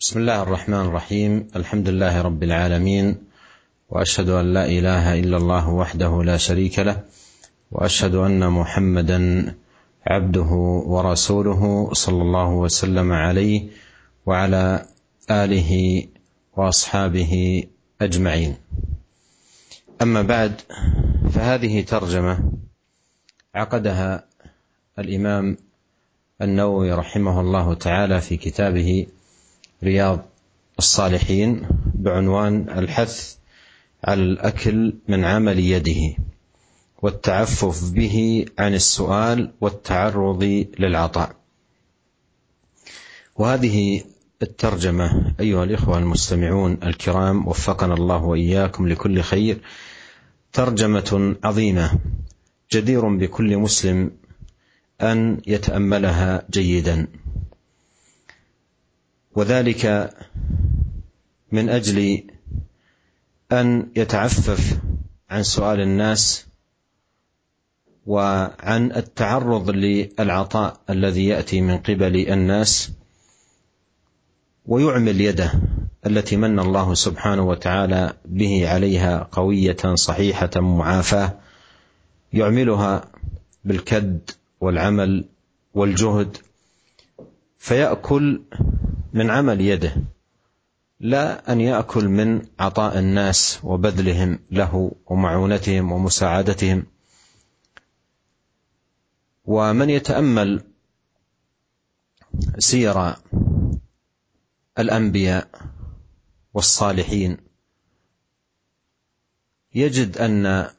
بسم الله الرحمن الرحيم. الحمد لله رب العالمين. وأشهد أن لا إله إلا الله وحده لا شريك له. وأشهد أن محمدا عبده ورسوله صلى الله وسلم عليه وعلى آله وأصحابه أجمعين. أما بعد فهذه ترجمة عقدها الإمام النووي رحمه الله تعالى في كتابه رياض الصالحين بعنوان الحث على الأكل من عمل يده والتعفف به عن السؤال والتعرض للعطاء. وهذه الترجمة أيها الإخوة المستمعون الكرام وفقنا الله وإياكم لكل خير. ترجمة عظيمة جدير بكل مسلم أن يتأملها جيدا. وذلك من أجل أن يتعفف عن سؤال الناس وعن التعرض للعطاء الذي يأتي من قبل الناس ويعمل يده التي من الله سبحانه وتعالى به عليها قوية صحيحة معافاة يعملها بالكد والعمل والجهد فيأكل من عمل يده لا أن يأكل من عطاء الناس وبذلهم له ومعونتهم ومساعدتهم. ومن يتأمل سير الأنبياء والصالحين يجد أن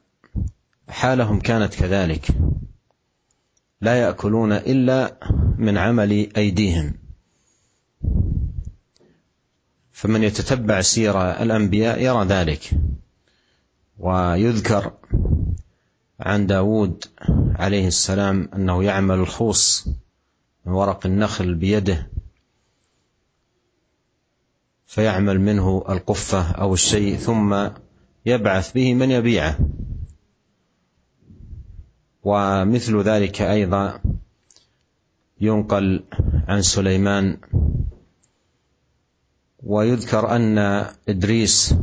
حالهم كانت كذلك. لا يأكلون إلا من عمل أيديهم. فمن يتتبع سير الأنبياء يرى ذلك. ويذكر عن داود عليه السلام أنه يعمل الخوص من ورق النخل بيده فيعمل منه القفة أو الشيء ثم يبعث به من يبيعه. ومثل ذلك أيضا ينقل عن سليمان ويذكر أن إدريس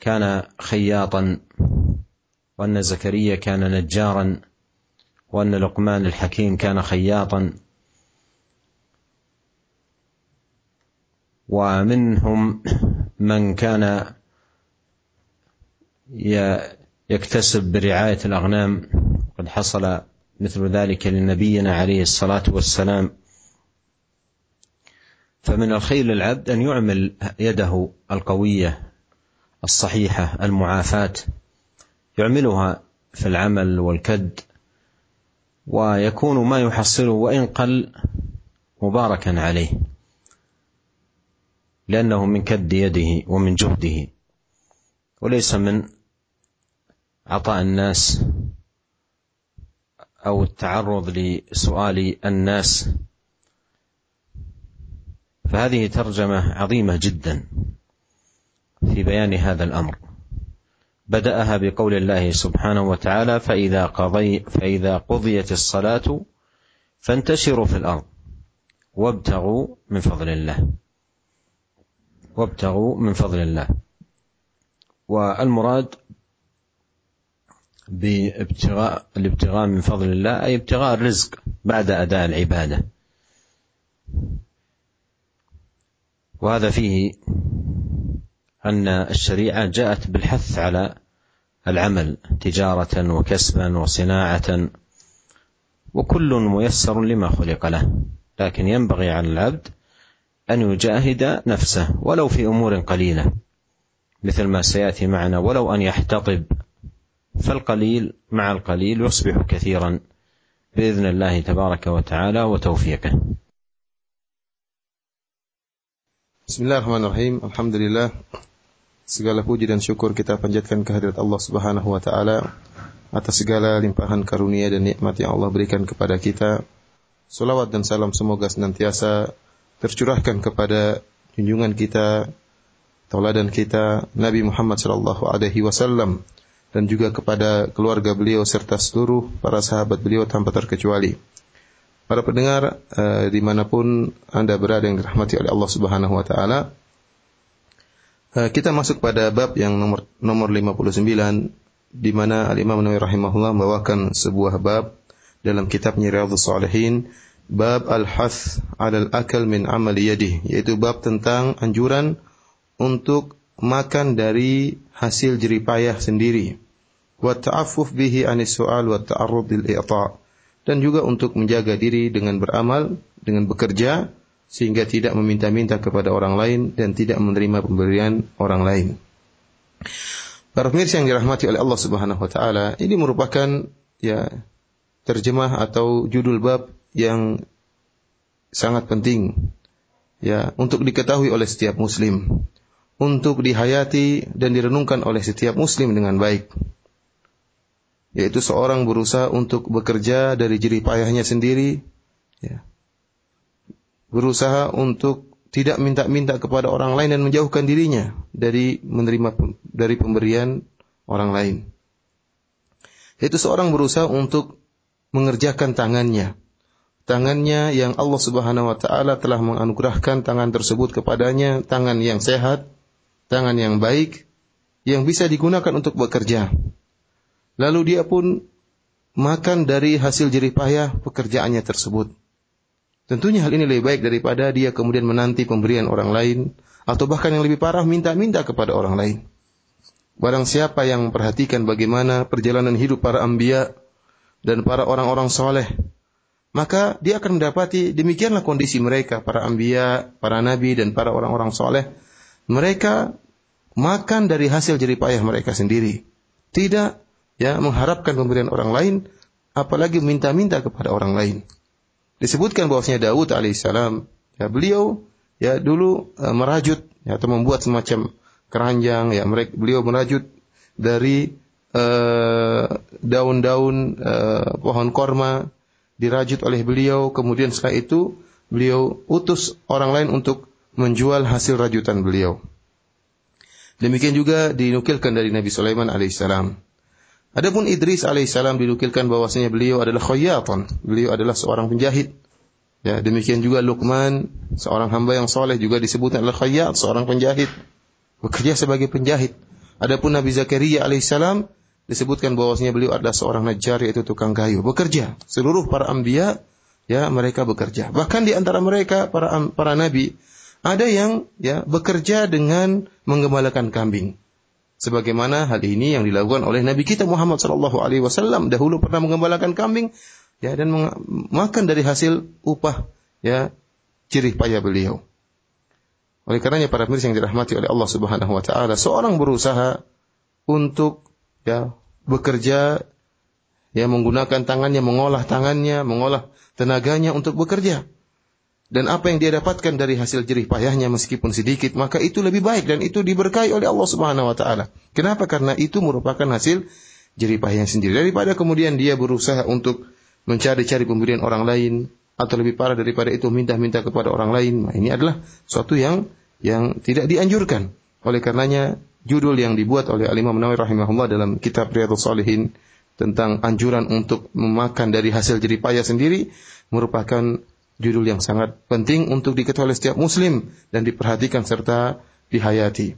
كان خياطا وأن زكريا كان نجارا وأن لقمان الحكيم كان خياطا. ومنهم من كان يكتسب برعاية الأغنام. قد حصل مثل ذلك لنبينا عليه الصلاة والسلام. فمن الخير للعبد أن يعمل يده القوية الصحيحة المعافاة يعملها في العمل والكد ويكون ما يحصله وإن قل مباركا عليه لأنه من كد يده ومن جهده. وليس من عطاء الناس أو التعرض لسؤال الناس. فهذه ترجمة عظيمة جدا في بيان هذا الأمر. بدأها بقول الله سبحانه وتعالى فإذا قضي فإذا قضيت الصلاة فانتشروا في الأرض وابتغوا من فضل الله. وابتغوا من فضل الله. والمراد بابتغاء الابتغاء من فضل الله أي ابتغاء الرزق بعد أداء العبادة. وهذا فيه أن الشريعة جاءت بالحث على العمل تجارة وكسبا وصناعة وكل ميسر لما خلق له لكن ينبغي على العبد أن يجاهد نفسه ولو في أمور قليلة مثل ما سيأتي معنا ولو أن يحتطب فالقليل مع القليل يصبح كثيرا بإذن الله تبارك وتعالى وتوفيقه. Bismillahirrahmanirrahim. Alhamdulillah. Segala puji dan syukur kita panjatkan kehadirat Allah Subhanahu wa taala atas segala limpahan karunia dan nikmat yang Allah berikan kepada kita. Salawat dan salam semoga senantiasa tercurahkan kepada junjungan kita, tauladan kita Nabi Muhammad sallallahu alaihi wasallam dan juga kepada keluarga beliau serta seluruh para sahabat beliau tanpa terkecuali. Para pendengar uh, di mana pun anda berada yang dirahmati oleh Allah Subhanahu Wa Taala, uh, kita masuk pada bab yang nomor nomor 59 di mana Al Imam Nawawi rahimahullah membawakan sebuah bab dalam kitabnya Riyadhus Shalihin bab al-hath 'ala al-akal min amali yadihi yaitu bab tentang anjuran untuk makan dari hasil jeripayah sendiri. Wa ta'affuf bihi anis su'al wa ta'arrud lil i'ta' dan juga untuk menjaga diri dengan beramal, dengan bekerja sehingga tidak meminta-minta kepada orang lain dan tidak menerima pemberian orang lain. Para pemirsa yang dirahmati oleh Allah Subhanahu wa taala, ini merupakan ya terjemah atau judul bab yang sangat penting ya untuk diketahui oleh setiap muslim, untuk dihayati dan direnungkan oleh setiap muslim dengan baik yaitu seorang berusaha untuk bekerja dari jerih payahnya sendiri, ya. berusaha untuk tidak minta-minta kepada orang lain dan menjauhkan dirinya dari menerima dari pemberian orang lain. Yaitu seorang berusaha untuk mengerjakan tangannya. Tangannya yang Allah Subhanahu wa taala telah menganugerahkan tangan tersebut kepadanya, tangan yang sehat, tangan yang baik yang bisa digunakan untuk bekerja. Lalu dia pun makan dari hasil jerih payah pekerjaannya tersebut. Tentunya hal ini lebih baik daripada dia kemudian menanti pemberian orang lain atau bahkan yang lebih parah minta-minta kepada orang lain. Barang siapa yang memperhatikan bagaimana perjalanan hidup para ambia dan para orang-orang soleh, maka dia akan mendapati demikianlah kondisi mereka, para ambia, para nabi, dan para orang-orang soleh. Mereka makan dari hasil jerih payah mereka sendiri. Tidak ya mengharapkan pemberian orang lain apalagi minta-minta kepada orang lain. Disebutkan bahwasanya Daud alaihissalam ya beliau ya dulu uh, merajut ya, atau membuat semacam keranjang ya mereka beliau merajut dari eh, daun-daun uh, pohon korma dirajut oleh beliau kemudian setelah itu beliau utus orang lain untuk menjual hasil rajutan beliau. Demikian juga dinukilkan dari Nabi Sulaiman alaihissalam. Adapun Idris alaihissalam dinukilkan bahwasanya beliau adalah khayyatan, beliau adalah seorang penjahit. Ya, demikian juga Luqman, seorang hamba yang soleh juga disebutkan adalah khayyat, seorang penjahit. Bekerja sebagai penjahit. Adapun Nabi Zakaria alaihissalam disebutkan bahwasanya beliau adalah seorang najjar yaitu tukang kayu, bekerja. Seluruh para anbiya ya mereka bekerja. Bahkan di antara mereka para para nabi ada yang ya bekerja dengan menggembalakan kambing. Sebagaimana hal ini yang dilakukan oleh Nabi kita Muhammad sallallahu alaihi wasallam dahulu pernah mengembalakan kambing ya dan makan dari hasil upah ya ciri payah beliau. Oleh karenanya para pemirsa yang dirahmati oleh Allah Subhanahu wa taala, seorang berusaha untuk ya bekerja ya menggunakan tangannya, mengolah tangannya, mengolah tenaganya untuk bekerja dan apa yang dia dapatkan dari hasil jerih payahnya meskipun sedikit, maka itu lebih baik dan itu diberkahi oleh Allah Subhanahu wa taala. Kenapa? Karena itu merupakan hasil jerih payahnya sendiri. Daripada kemudian dia berusaha untuk mencari-cari pemberian orang lain atau lebih parah daripada itu minta-minta kepada orang lain. Nah, ini adalah suatu yang yang tidak dianjurkan. Oleh karenanya judul yang dibuat oleh Al Imam Nawawi rahimahullah dalam kitab Riyadhus Shalihin tentang anjuran untuk memakan dari hasil jerih payah sendiri merupakan judul yang sangat penting untuk diketahui oleh setiap muslim dan diperhatikan serta dihayati.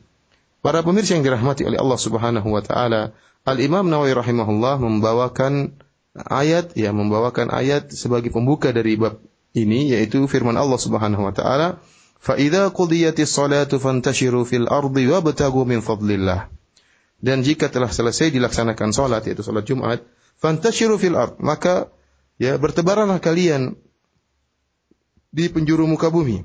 Para pemirsa yang dirahmati oleh Allah Subhanahu wa taala, Al-Imam Nawawi rahimahullah membawakan ayat ya membawakan ayat sebagai pembuka dari bab ini yaitu firman Allah Subhanahu wa taala, "Fa idza qudiyatis salatu fantashiru fil ardi wabtagu min fadlillah." Dan jika telah selesai dilaksanakan salat yaitu salat Jumat, fantashiru fil ard, maka ya bertebaranlah kalian di penjuru muka bumi.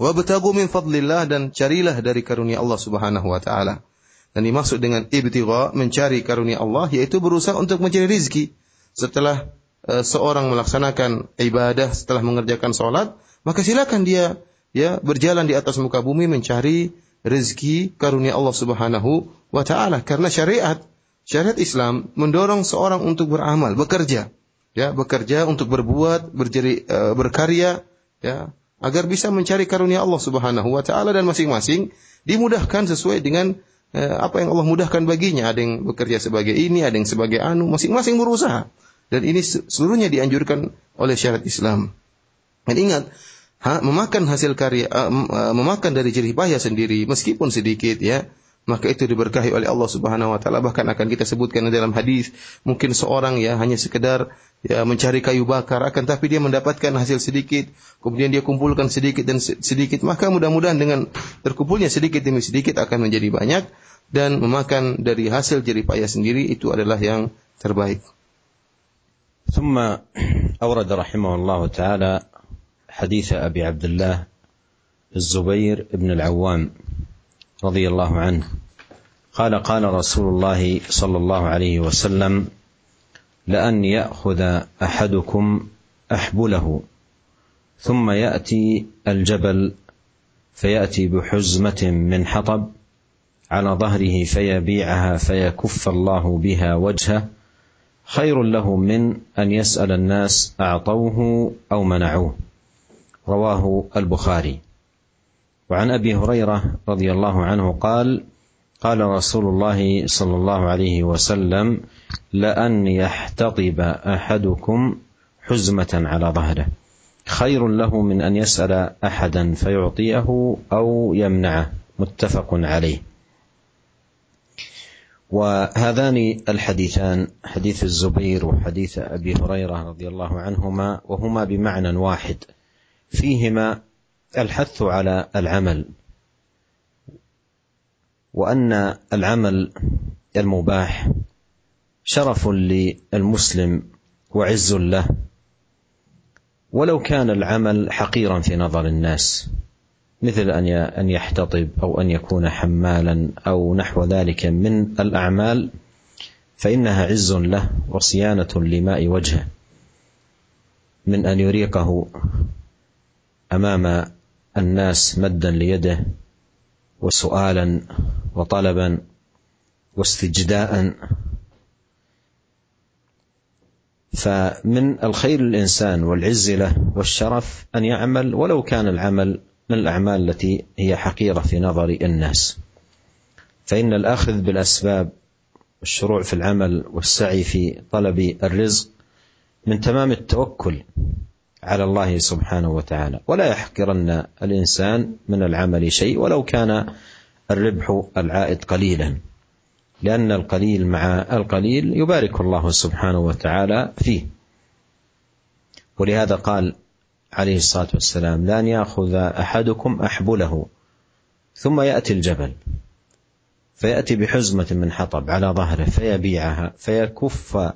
Wabtagu min fadlillah dan carilah dari karunia Allah Subhanahu wa taala. Dan dimaksud dengan ibtigha mencari karunia Allah yaitu berusaha untuk mencari rizki. Setelah uh, seorang melaksanakan ibadah, setelah mengerjakan salat, maka silakan dia ya berjalan di atas muka bumi mencari rezeki karunia Allah Subhanahu wa taala karena syariat syariat Islam mendorong seorang untuk beramal, bekerja. Ya, bekerja untuk berbuat, berjeri, uh, berkarya ya agar bisa mencari karunia Allah Subhanahu wa taala dan masing-masing dimudahkan sesuai dengan eh, apa yang Allah mudahkan baginya. Ada yang bekerja sebagai ini, ada yang sebagai anu, masing-masing berusaha. Dan ini seluruhnya dianjurkan oleh syariat Islam. Dan ingat, ha, memakan hasil karya, uh, memakan dari jerih payah sendiri, meskipun sedikit ya, maka itu diberkahi oleh Allah Subhanahu wa taala bahkan akan kita sebutkan dalam hadis mungkin seorang ya hanya sekedar ya mencari kayu bakar akan tapi dia mendapatkan hasil sedikit kemudian dia kumpulkan sedikit dan sedikit maka mudah-mudahan dengan terkumpulnya sedikit demi sedikit akan menjadi banyak dan memakan dari hasil jerih payah sendiri itu adalah yang terbaik. ثم أورد رحمه الله تعالى حديث أبي عبد الله الزبير بن العوام رضي الله عنه. قال قال رسول الله صلى الله عليه وسلم لأن يأخذ أحدكم أحبله ثم يأتي الجبل فيأتي بحزمة من حطب على ظهره فيبيعها فيكف الله بها وجهه خير له من أن يسأل الناس أعطوه أو منعوه. رواه البخاري. وعن أبي هريرة رضي الله عنه قال قال رسول الله صلى الله عليه وسلم لأن يحتطب أحدكم حزمة على ظهره. خير له من أن يسأل أحدا فيعطيه أو يمنعه. متفق عليه. وهذان الحديثان حديث الزبير وحديث أبي هريرة رضي الله عنهما وهما بمعنى واحد. فيهما الحث على العمل وأن العمل المباح شرف للمسلم وعز له. ولو كان العمل حقيرا في نظر الناس مثل أن أن يحتطب أو أن يكون حمالا أو نحو ذلك من الأعمال فإنها عز له وصيانة لماء وجهه من أن يريقه أمام الناس مدا ليده وسؤالا وطلبا واستجداء. فمن الخير للإنسان والعز له والشرف أن يعمل ولو كان العمل من الأعمال التي هي حقيرة في نظر الناس. فإن الأخذ بالأسباب والشروع في العمل والسعي في طلب الرزق من تمام التوكل على الله سبحانه وتعالى. ولا يحقرن الإنسان من العمل شيء ولو كان الربح العائد قليلا. لأن القليل مع القليل يبارك الله سبحانه وتعالى فيه. ولهذا قال عليه الصلاة والسلام لأن يأخذ أحدكم أحبله. ثم يأتي الجبل. فيأتي بحزمة من حطب على ظهره فيبيعها فيكف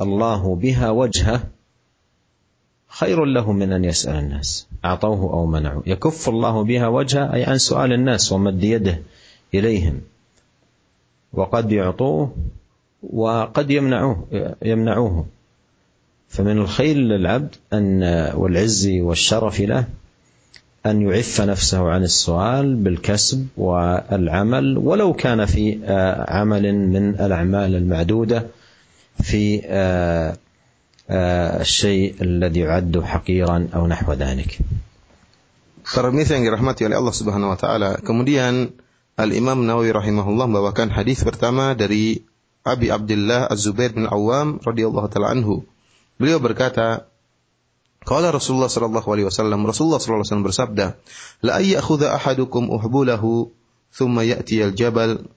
الله بها وجهه خير له من أن يسأل الناس. أعطوه أو منعوا يكف الله بها وجهه أي عن سؤال الناس ومد يده إليهم. وقد يعطوه وقد يمنعوه يمنعوه. فمن الخير للعبد أن والعز والشرف له أن يعف نفسه عن السؤال بالكسب والعمل ولو كان في عمل من الأعمال المعدودة في الشيء الذي يعد حقيرا أو نحو ذلك Para pemirsa yang dirahmati oleh Allah Subhanahu wa taala. Kemudian Al-Imam Nawawi rahimahullah membawakan hadis pertama dari Abi Abdullah Az-Zubair bin Awam radhiyallahu taala anhu. Beliau berkata, Qala Rasulullah sallallahu alaihi wasallam, Rasulullah sallallahu alaihi wasallam bersabda, "La ayyakhudha ahadukum uhbulahu thumma ya'ti al-jabal."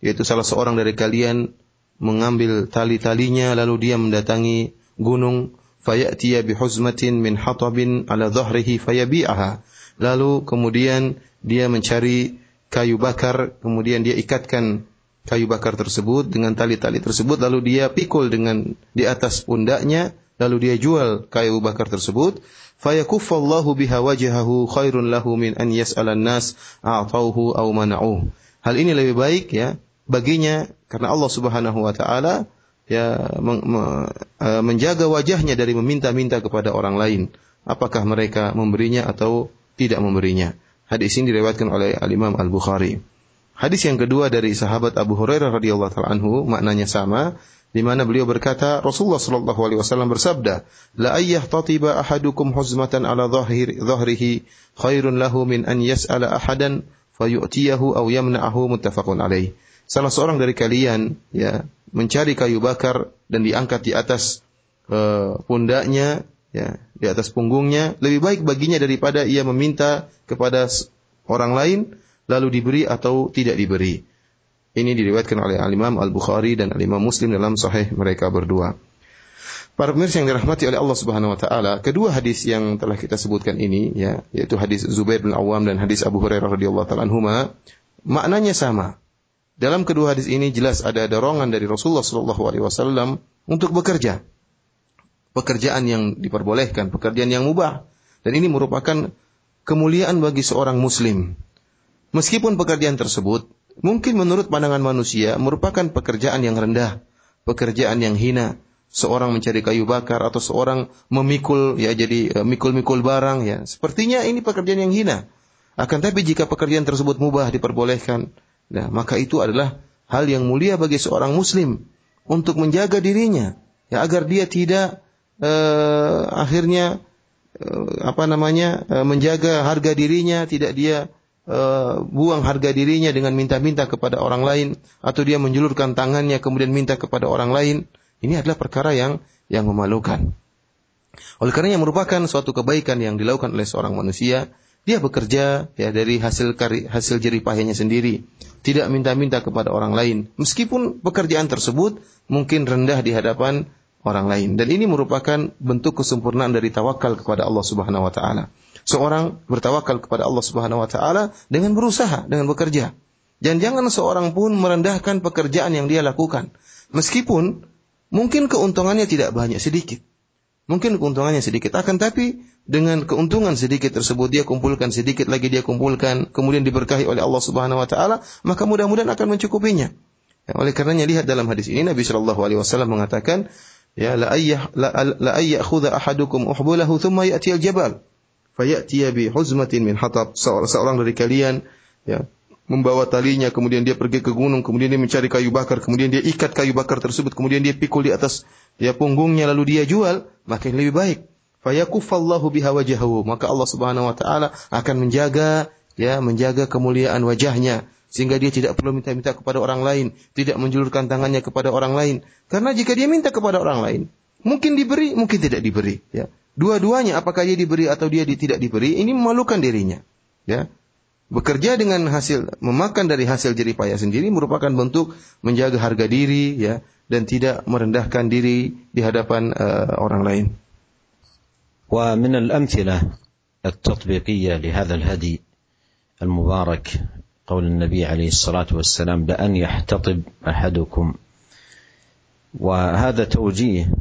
Yaitu salah seorang dari kalian mengambil tali-talinya lalu dia mendatangi gunung fayatiya bihuzmatin min hatabin ala dhahrihi fayabi'aha. Lalu kemudian dia mencari kayu bakar kemudian dia ikatkan kayu bakar tersebut dengan tali-tali tersebut lalu dia pikul dengan di atas pundaknya lalu dia jual kayu bakar tersebut. Fayakuffallahu biha wajhahu khairun lahu min an yas'alan nas a'tauhu aw mana'uh hal ini lebih baik ya baginya karena Allah Subhanahu wa taala ya e, menjaga wajahnya dari meminta-minta kepada orang lain. Apakah mereka memberinya atau tidak memberinya. Hadis ini diriwayatkan oleh Al-Imam Al-Bukhari. Hadis yang kedua dari sahabat Abu Hurairah radhiyallahu taala anhu maknanya sama di mana beliau berkata Rasulullah sallallahu alaihi wasallam bersabda la ayyah tatiba ahadukum huzmatan ala dhahir dhahrihi khairun lahu min an yas'ala ahadan fayu'tiyahu aw yamna'ahu muttafaqun alaih salah seorang dari kalian ya mencari kayu bakar dan diangkat di atas uh, pundaknya, ya, di atas punggungnya, lebih baik baginya daripada ia meminta kepada orang lain lalu diberi atau tidak diberi. Ini diriwayatkan oleh Al-Imam Al-Bukhari dan Al-Imam Muslim dalam sahih mereka berdua. Para pemirsa yang dirahmati oleh Allah Subhanahu wa taala, kedua hadis yang telah kita sebutkan ini ya, yaitu hadis Zubair bin Awam dan hadis Abu Hurairah radhiyallahu taala anhuma, maknanya sama. Dalam kedua hadis ini jelas ada dorongan dari Rasulullah sallallahu alaihi wasallam untuk bekerja. Pekerjaan yang diperbolehkan, pekerjaan yang mubah. Dan ini merupakan kemuliaan bagi seorang muslim. Meskipun pekerjaan tersebut mungkin menurut pandangan manusia merupakan pekerjaan yang rendah, pekerjaan yang hina, seorang mencari kayu bakar atau seorang memikul ya jadi eh, mikul-mikul barang ya. Sepertinya ini pekerjaan yang hina. Akan tapi jika pekerjaan tersebut mubah diperbolehkan, nah maka itu adalah hal yang mulia bagi seorang muslim untuk menjaga dirinya ya agar dia tidak eh, akhirnya eh, apa namanya eh, menjaga harga dirinya, tidak dia uh, buang harga dirinya dengan minta-minta kepada orang lain atau dia menjulurkan tangannya kemudian minta kepada orang lain, ini adalah perkara yang yang memalukan. Oleh karena yang merupakan suatu kebaikan yang dilakukan oleh seorang manusia, dia bekerja ya dari hasil kari, hasil jerih payahnya sendiri, tidak minta-minta kepada orang lain, meskipun pekerjaan tersebut mungkin rendah di hadapan orang lain. Dan ini merupakan bentuk kesempurnaan dari tawakal kepada Allah Subhanahu wa taala. Seorang bertawakal kepada Allah Subhanahu wa taala dengan berusaha, dengan bekerja. Dan jangan seorang pun merendahkan pekerjaan yang dia lakukan. Meskipun mungkin keuntungannya tidak banyak, sedikit. Mungkin keuntungannya sedikit. Akan tapi dengan keuntungan sedikit tersebut dia kumpulkan sedikit lagi dia kumpulkan, kemudian diberkahi oleh Allah Subhanahu wa taala, maka mudah-mudahan akan mencukupinya. Ya, oleh karenanya lihat dalam hadis ini Nabi Shallallahu alaihi wasallam mengatakan, ya la ayyah la, ayyakhudha ahadukum uhbulahu thumma ya'ti al-jabal fayatiya bi huzmatin min hatab seorang, dari kalian ya membawa talinya kemudian dia pergi ke gunung kemudian dia mencari kayu bakar kemudian dia ikat kayu bakar tersebut kemudian dia pikul di atas ya punggungnya lalu dia jual maka yang lebih baik fayakuffallahu biha wajhahu maka Allah Subhanahu wa taala akan menjaga ya menjaga kemuliaan wajahnya sehingga dia tidak perlu minta-minta kepada orang lain, tidak menjulurkan tangannya kepada orang lain. Karena jika dia minta kepada orang lain, mungkin diberi, mungkin tidak diberi, ya. Dua-duanya apakah dia diberi atau dia tidak diberi, ini memalukan dirinya. Ya. Bekerja dengan hasil memakan dari hasil jerih payah sendiri merupakan bentuk menjaga harga diri ya dan tidak merendahkan diri di hadapan uh, orang lain. ومن الأمثلة التطبيقية لهذا الهدي المبارك قول النبي عليه الصلاة والسلام لأن يحتطب أحدكم. وهذا توجيه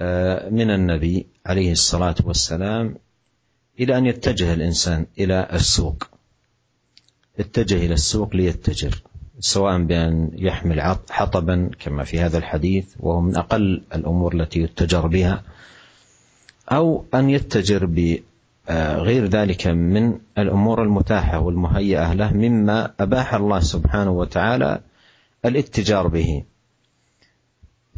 آه، من النبي عليه الصلاة والسلام إلى أن يتجه الإنسان إلى السوق. يتجه إلى السوق ليتجر سواء بأن يحمل حطبا كما في هذا الحديث وهو من أقل الأمور التي يتجر بها. أو أن يتجر بغير آه، ذلك من الأمور المتاحة والمهيئة له مما أباح الله سبحانه وتعالى الاتجار به.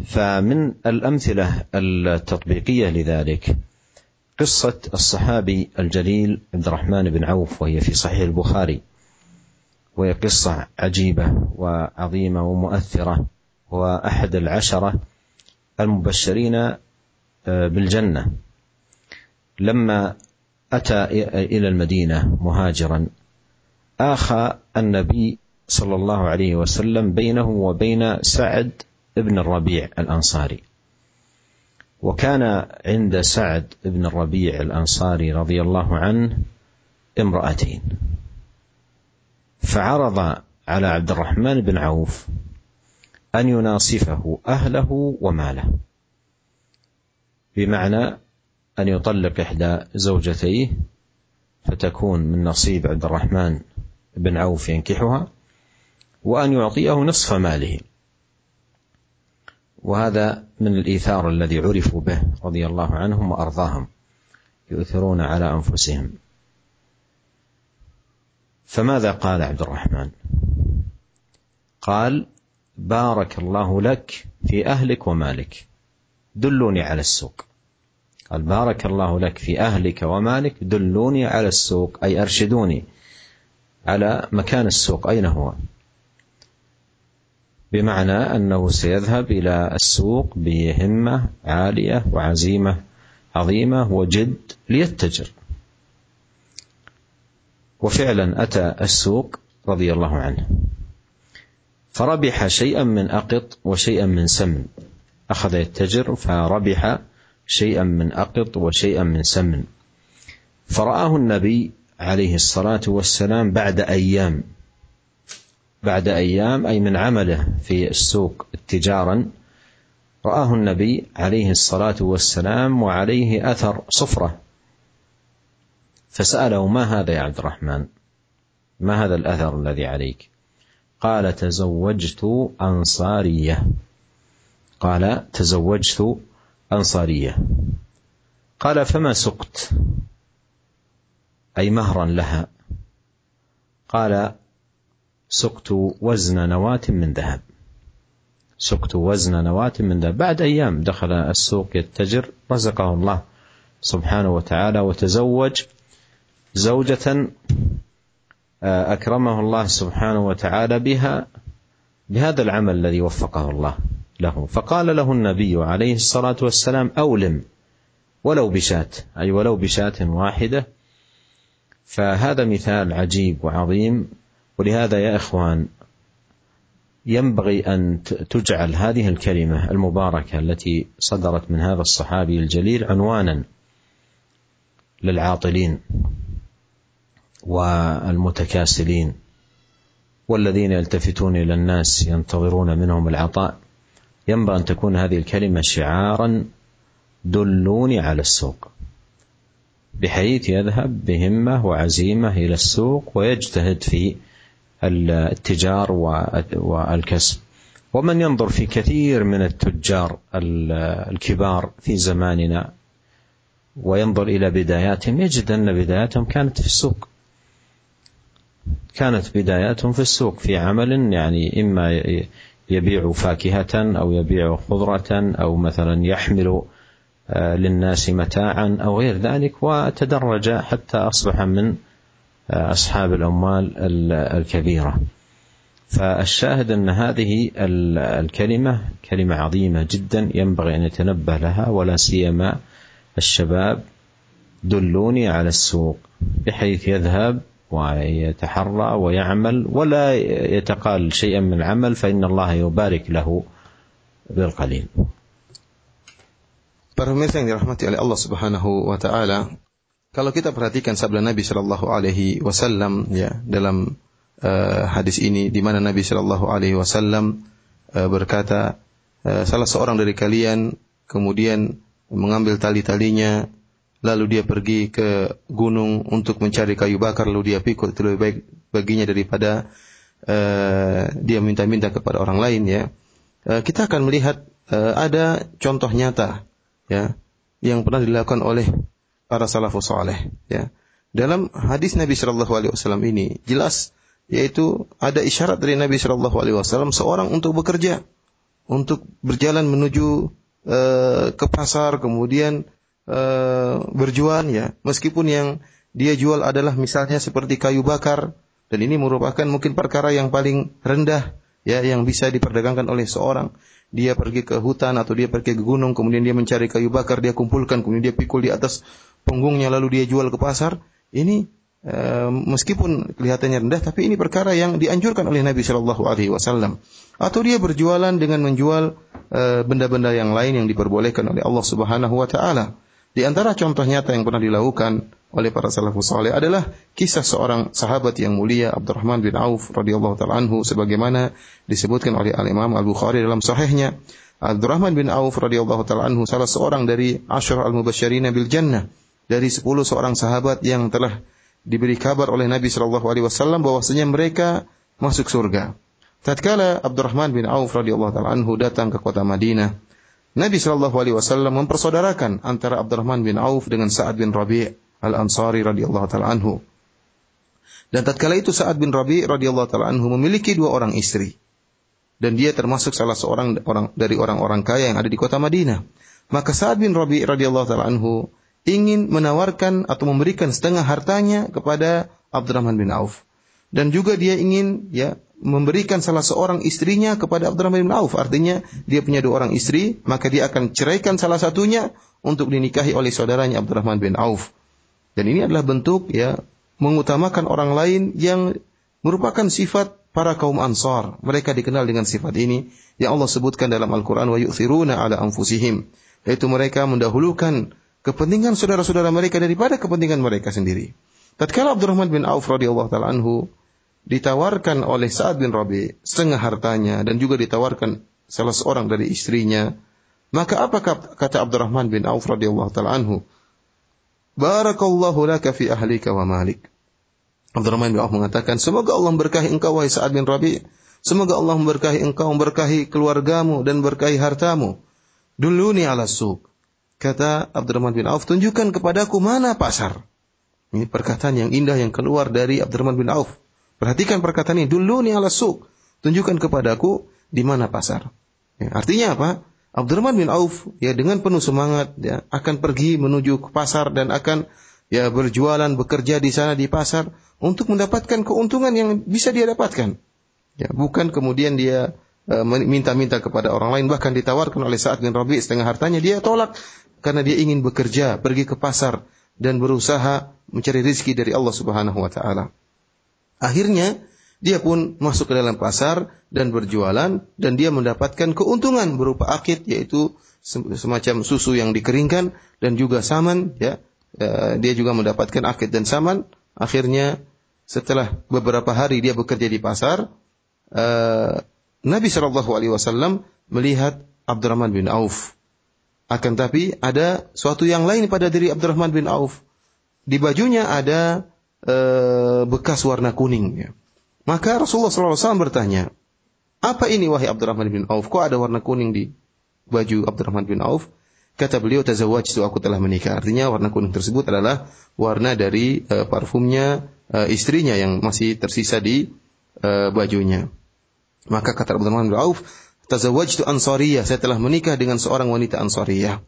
فمن الأمثلة التطبيقية لذلك قصة الصحابي الجليل عبد الرحمن بن عوف وهي في صحيح البخاري. وهي قصة عجيبة وعظيمة ومؤثرة وأحد العشرة المبشرين آه، بالجنة. لما أتى إلى المدينة مهاجرا اخى النبي صلى الله عليه وسلم بينه وبين سعد ابن الربيع الأنصاري. وكان عند سعد بن الربيع الأنصاري رضي الله عنه امرأتين. فعرض على عبد الرحمن بن عوف أن يناصفه أهله وماله. بمعنى أن يطلق إحدى زوجتيه فتكون من نصيب عبد الرحمن بن عوف ينكحها وأن يعطيه نصف ماله. وهذا من الإيثار الذي عرفوا به رضي الله عنهم وأرضاهم يؤثرون على أنفسهم. فماذا قال عبد الرحمن؟ قال بارك الله لك في أهلك ومالك دلوني على السوق. قال بارك الله لك في أهلك ومالك دلوني على السوق أي أرشدوني على مكان السوق أين هو؟ بمعنى أنه سيذهب إلى السوق بهمة عالية وعزيمة عظيمة وجد ليتجر. وفعلا أتى السوق رضي الله عنه. فربح شيئا من أقط وشيئا من سمن أخذ يتجر فربح شيئا من أقط وشيئا من سمن. فرآه النبي عليه الصلاة والسلام بعد أيام بعد أيام أي من عمله في السوق تجارا رآه النبي عليه الصلاة والسلام وعليه أثر صفرة. فسأله ما هذا يا عبد الرحمن؟ ما هذا الأثر الذي عليك؟ قال تزوجت أنصارية. قال تزوجت أنصارية. قال فما سقت؟ أي مهرا لها. قال سقت وزن نواة من ذهب. سقت وزن نواة من ذهب. بعد أيام دخل السوق يتجر رزقه الله سبحانه وتعالى وتزوج زوجة أكرمه الله سبحانه وتعالى بها بهذا العمل الذي وفقه الله. له. فقال له النبي عليه الصلاة والسلام أولم ولو بشاة أي ولو بشاة واحدة. فهذا مثال عجيب وعظيم ولهذا يا إخوان ينبغي أن تجعل هذه الكلمة المباركة التي صدرت من هذا الصحابي الجليل عنوانا للعاطلين والمتكاسلين والذين يلتفتون إلى الناس ينتظرون منهم العطاء. ينبغي أن تكون هذه الكلمة شعارا دلوني على السوق. بحيث يذهب بهمة وعزيمة إلى السوق ويجتهد في التجار والكسب. ومن ينظر في كثير من التجار الكبار في زماننا وينظر إلى بداياتهم يجد أن بداياتهم كانت في السوق. كانت بداياتهم في السوق في عمل يعني إما يبيع فاكهة أو يبيع خضرة أو مثلا يحمل آه، للناس متاعا أو غير ذلك وتدرج حتى أصبح من آه، أصحاب الأموال الكبيرة. فالشاهد أن هذه الكلمة كلمة عظيمة جدا ينبغي أن يتنبه لها ولا سيما الشباب دلوني على السوق بحيث يذهب ويتحرى ويعمل ولا يتقال شيئا من العمل فان الله يبارك له بالقليل. Para pemirsa yang dirahmati oleh Allah Subhanahu wa taala, kalau kita perhatikan sabda Nabi Shallallahu alaihi wasallam ya dalam uh, hadis ini di mana Nabi Shallallahu alaihi wasallam uh, berkata uh, salah seorang dari kalian kemudian mengambil tali-talinya lalu dia pergi ke gunung untuk mencari kayu bakar lalu dia pikul itu lebih baik baginya daripada uh, dia minta-minta kepada orang lain ya. Uh, kita akan melihat uh, ada contoh nyata ya yang pernah dilakukan oleh para salafus saleh ya. Dalam hadis Nabi Shallallahu alaihi wasallam ini jelas yaitu ada isyarat dari Nabi Shallallahu alaihi wasallam seorang untuk bekerja untuk berjalan menuju uh, ke pasar kemudian uh, berjual ya meskipun yang dia jual adalah misalnya seperti kayu bakar dan ini merupakan mungkin perkara yang paling rendah ya yang bisa diperdagangkan oleh seorang dia pergi ke hutan atau dia pergi ke gunung, kemudian dia mencari kayu bakar, dia kumpulkan, kemudian dia pikul di atas punggungnya, lalu dia jual ke pasar. Ini e, meskipun kelihatannya rendah, tapi ini perkara yang dianjurkan oleh Nabi Shallallahu Alaihi Wasallam. Atau dia berjualan dengan menjual eh, benda-benda yang lain yang diperbolehkan oleh Allah Subhanahu Wa Taala. Di antara contoh nyata yang pernah dilakukan oleh para salafus saleh adalah kisah seorang sahabat yang mulia Abdurrahman bin Auf radhiyallahu taala anhu sebagaimana disebutkan oleh Al Imam Al Bukhari dalam sahihnya. Abdurrahman bin Auf radhiyallahu taala anhu salah seorang dari Ashr al Mubasysyirin bil Jannah dari sepuluh seorang sahabat yang telah diberi kabar oleh Nabi sallallahu alaihi wasallam bahwasanya mereka masuk surga. Tatkala Abdurrahman bin Auf radhiyallahu taala anhu datang ke kota Madinah, Nabi sallallahu alaihi wasallam mempersaudarakan antara Abdurrahman bin Auf dengan Sa'ad bin Rabi' Al-Ansari radhiyallahu taala anhu. Dan tatkala itu Sa'ad bin Rabi radhiyallahu taala anhu memiliki dua orang istri. Dan dia termasuk salah seorang orang dari orang-orang kaya yang ada di kota Madinah. Maka Sa'ad bin Rabi radhiyallahu taala anhu ingin menawarkan atau memberikan setengah hartanya kepada Abdurrahman bin Auf. Dan juga dia ingin ya memberikan salah seorang istrinya kepada Abdurrahman bin Auf. Artinya dia punya dua orang istri, maka dia akan ceraikan salah satunya untuk dinikahi oleh saudaranya Abdurrahman bin Auf. Dan ini adalah bentuk ya mengutamakan orang lain yang merupakan sifat para kaum Ansar. Mereka dikenal dengan sifat ini yang Allah sebutkan dalam Al-Qur'an wa yu'thiruna ala anfusihim. Yaitu mereka mendahulukan kepentingan saudara-saudara mereka daripada kepentingan mereka sendiri. Tatkala Abdurrahman bin Auf radhiyallahu taala anhu ditawarkan oleh Sa'ad bin Rabi setengah hartanya dan juga ditawarkan salah seorang dari istrinya, maka apa kata Abdurrahman bin Auf radhiyallahu taala anhu? Barakallahu laka fi ahlika wa malik. Abdurrahman bin Auf mengatakan, semoga Allah memberkahi engkau wahai Sa'ad bin Rabi. Semoga Allah memberkahi engkau, memberkahi keluargamu dan berkahi hartamu. Dulu ni ala suq. Kata Abdurrahman bin Auf, tunjukkan kepadaku mana pasar. Ini perkataan yang indah yang keluar dari Abdurrahman bin Auf. Perhatikan perkataan ini. Dulu ni ala suq. Tunjukkan kepadaku di mana pasar. Ya, artinya apa? Abdurrahman bin Auf ya dengan penuh semangat ya akan pergi menuju ke pasar dan akan ya berjualan bekerja di sana di pasar untuk mendapatkan keuntungan yang bisa dia dapatkan. Ya, bukan kemudian dia uh, minta-minta kepada orang lain bahkan ditawarkan oleh Sa'ad bin Rabi setengah hartanya dia tolak karena dia ingin bekerja, pergi ke pasar dan berusaha mencari rezeki dari Allah Subhanahu wa taala. Akhirnya dia pun masuk ke dalam pasar dan berjualan dan dia mendapatkan keuntungan berupa akid yaitu semacam susu yang dikeringkan dan juga saman ya. E, dia juga mendapatkan akid dan saman. Akhirnya setelah beberapa hari dia bekerja di pasar e, Nabi Shallallahu Alaihi Wasallam melihat Abdurrahman bin Auf. Akan tapi ada suatu yang lain pada diri Abdurrahman bin Auf. Di bajunya ada e, bekas warna kuning. Maka Rasulullah SAW bertanya, apa ini wahai Abdurrahman bin Auf? Kok ada warna kuning di baju Abdurrahman bin Auf? Kata beliau, tazawwaj itu aku telah menikah. Artinya warna kuning tersebut adalah warna dari e, parfumnya e, istrinya yang masih tersisa di e, bajunya. Maka kata Abdurrahman bin Auf, tazawwaj itu ansariyah. Saya telah menikah dengan seorang wanita ansariyah.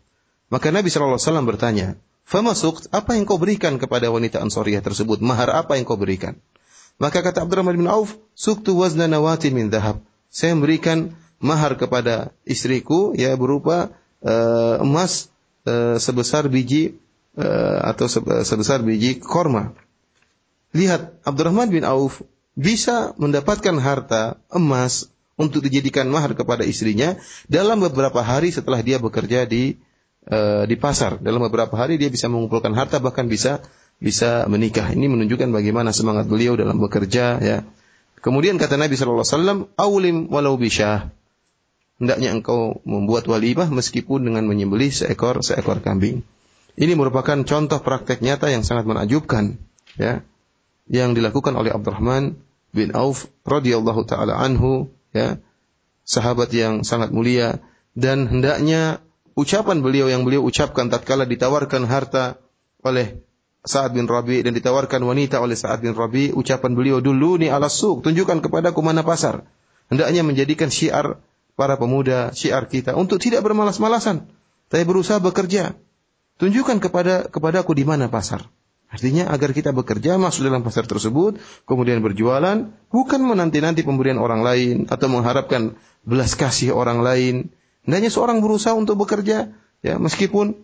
Maka Nabi SAW bertanya, Fama sukt, apa yang kau berikan kepada wanita Ansariyah tersebut? Mahar apa yang kau berikan? Maka kata Abdurrahman bin Auf, suktu wazna nawatin min dhahab. Saya memberikan mahar kepada istriku ya berupa uh, emas uh, sebesar biji uh, atau sebesar biji korma. Lihat, Abdurrahman bin Auf bisa mendapatkan harta emas untuk dijadikan mahar kepada istrinya dalam beberapa hari setelah dia bekerja di e, di pasar. Dalam beberapa hari dia bisa mengumpulkan harta bahkan bisa bisa menikah. Ini menunjukkan bagaimana semangat beliau dalam bekerja ya. Kemudian kata Nabi sallallahu alaihi wasallam, "Aulim walau bisyah." Hendaknya engkau membuat walimah meskipun dengan menyembelih seekor seekor kambing. Ini merupakan contoh praktek nyata yang sangat menakjubkan ya yang dilakukan oleh Abdurrahman bin Auf radhiyallahu taala anhu ya sahabat yang sangat mulia dan hendaknya ucapan beliau yang beliau ucapkan tatkala ditawarkan harta oleh Sa'ad bin Rabi dan ditawarkan wanita oleh Sa'ad bin Rabi, ucapan beliau dulu ni ala suq, tunjukkan kepadaku mana pasar. Hendaknya menjadikan syiar para pemuda, syiar kita untuk tidak bermalas-malasan, tapi berusaha bekerja. Tunjukkan kepada kepadaku di mana pasar. Artinya agar kita bekerja masuk dalam pasar tersebut, kemudian berjualan, bukan menanti-nanti pemberian orang lain atau mengharapkan belas kasih orang lain, Hendaknya seorang berusaha untuk bekerja, ya meskipun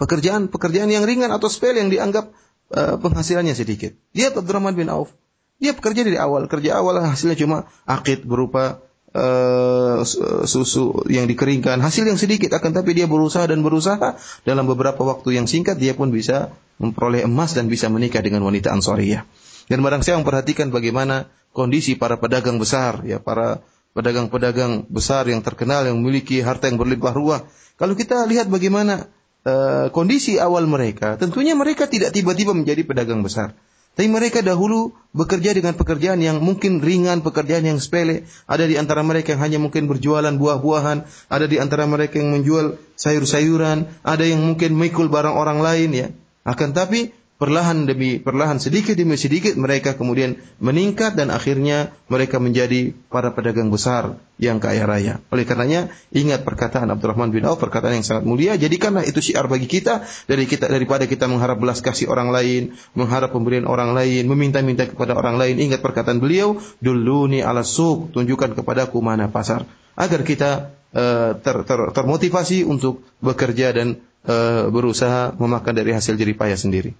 pekerjaan-pekerjaan yang ringan atau sepele yang dianggap uh, penghasilannya sedikit. Dia Abdurrahman bin Auf. Dia bekerja dari awal, kerja awal hasilnya cuma akid berupa uh, susu yang dikeringkan, hasil yang sedikit akan tapi dia berusaha dan berusaha dalam beberapa waktu yang singkat dia pun bisa memperoleh emas dan bisa menikah dengan wanita Ansariyah. Dan barang saya memperhatikan bagaimana kondisi para pedagang besar, ya para pedagang-pedagang besar yang terkenal yang memiliki harta yang berlimpah ruah. Kalau kita lihat bagaimana uh, kondisi awal mereka, tentunya mereka tidak tiba-tiba menjadi pedagang besar. Tapi mereka dahulu bekerja dengan pekerjaan yang mungkin ringan, pekerjaan yang sepele. Ada di antara mereka yang hanya mungkin berjualan buah-buahan, ada di antara mereka yang menjual sayur-sayuran, ada yang mungkin memikul barang orang lain ya. Akan tapi perlahan demi perlahan sedikit demi sedikit mereka kemudian meningkat dan akhirnya mereka menjadi para pedagang besar yang kaya raya. Oleh karenanya ingat perkataan Abdurrahman bin Auf perkataan yang sangat mulia jadikanlah itu syiar bagi kita dari kita daripada kita mengharap belas kasih orang lain, mengharap pemberian orang lain, meminta-minta kepada orang lain. Ingat perkataan beliau, duluni ala suq, tunjukkan kepadaku mana pasar agar kita uh, ter, ter, termotivasi untuk bekerja dan uh, berusaha memakan dari hasil jerih payah sendiri.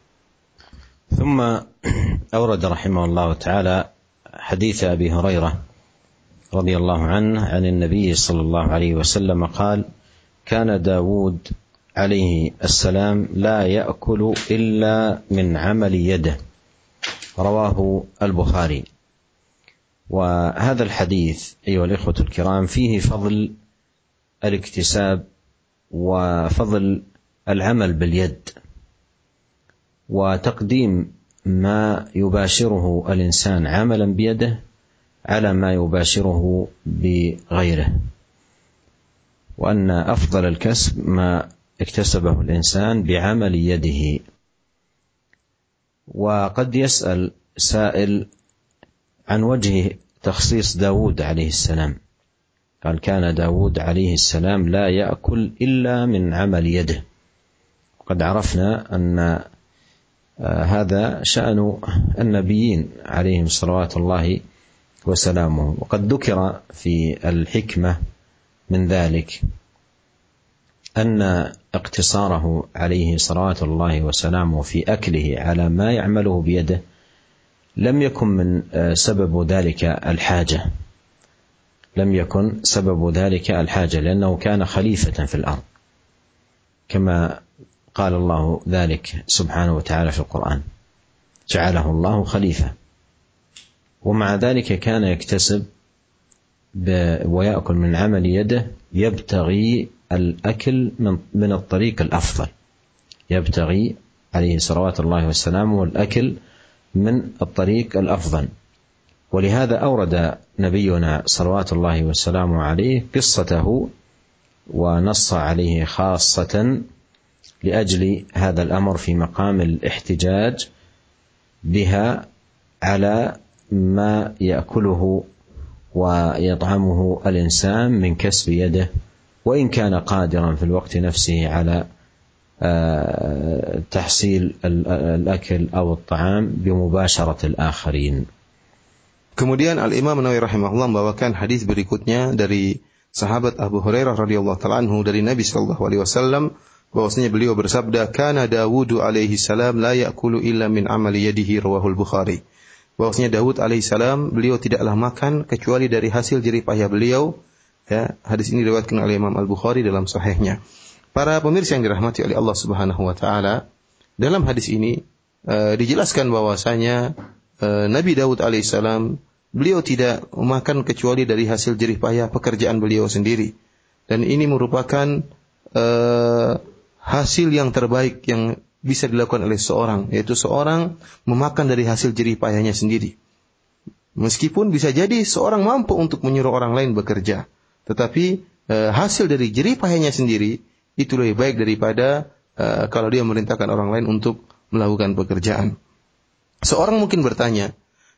ثم أورد رحمه الله تعالى حديث أبي هريرة رضي الله عنه عن النبي صلى الله عليه وسلم قال كان داود عليه السلام لا يأكل إلا من عمل يده رواه البخاري. وهذا الحديث أيها الإخوة الكرام فيه فضل الاكتساب وفضل العمل باليد. وتقديم ما يباشره الإنسان عملا بيده على ما يباشره بغيره. وأن أفضل الكسب ما اكتسبه الإنسان بعمل يده. وقد يسأل سائل عن وجه تخصيص داود عليه السلام. قال كان داود عليه السلام لا يأكل إلا من عمل يده. وقد عرفنا أن هذا شأن النبيين عليهم صلوات الله وسلامه. وقد ذكر في الحكمة من ذلك أن اقتصاره عليه صلوات الله وسلامه في أكله على ما يعمله بيده لم يكن من سبب ذلك الحاجة. لم يكن سبب ذلك الحاجة لأنه كان خليفة في الأرض. كما قال الله ذلك سبحانه وتعالى في القرآن. جعله الله خليفة. ومع ذلك كان يكتسب ويأكل من عمل يده يبتغي الأكل من, من الطريق الأفضل. يبتغي عليه صلوات الله والسلام الأكل من الطريق الأفضل. ولهذا أورد نبينا صلوات الله والسلام عليه قصته ونص عليه خاصة لاجل هذا الامر في مقام الاحتجاج بها على ما ياكله ويطعمه الانسان من كسب يده وان كان قادرا في الوقت نفسه على تحصيل الاكل أو الطعام بمباشره الاخرين. Kemudian Al Imam Nawawi rahimahullah membawakan hadis berikutnya dari sahabat Abu Hurairah radhiyallahu taala anhu dari Nabi sallallahu alaihi wasallam bahwasanya beliau bersabda kana Dawud alaihi salam la ya'kulu illa min amali yadihi rawahul Bukhari. Bahwasanya Dawud alaihi salam beliau tidaklah makan kecuali dari hasil jerih payah beliau ya. Hadis ini diriwayatkan oleh Imam Al Bukhari dalam sahihnya. Para pemirsa yang dirahmati oleh Allah Subhanahu wa taala dalam hadis ini uh, dijelaskan bahwasanya uh, Nabi Dawud alaihi salam beliau tidak makan kecuali dari hasil jerih payah pekerjaan beliau sendiri. Dan ini merupakan uh, hasil yang terbaik yang bisa dilakukan oleh seorang, yaitu seorang memakan dari hasil jerih payahnya sendiri. Meskipun bisa jadi seorang mampu untuk menyuruh orang lain bekerja, tetapi e, hasil dari jerih payahnya sendiri itu lebih baik daripada e, kalau dia memerintahkan orang lain untuk melakukan pekerjaan. Seorang mungkin bertanya,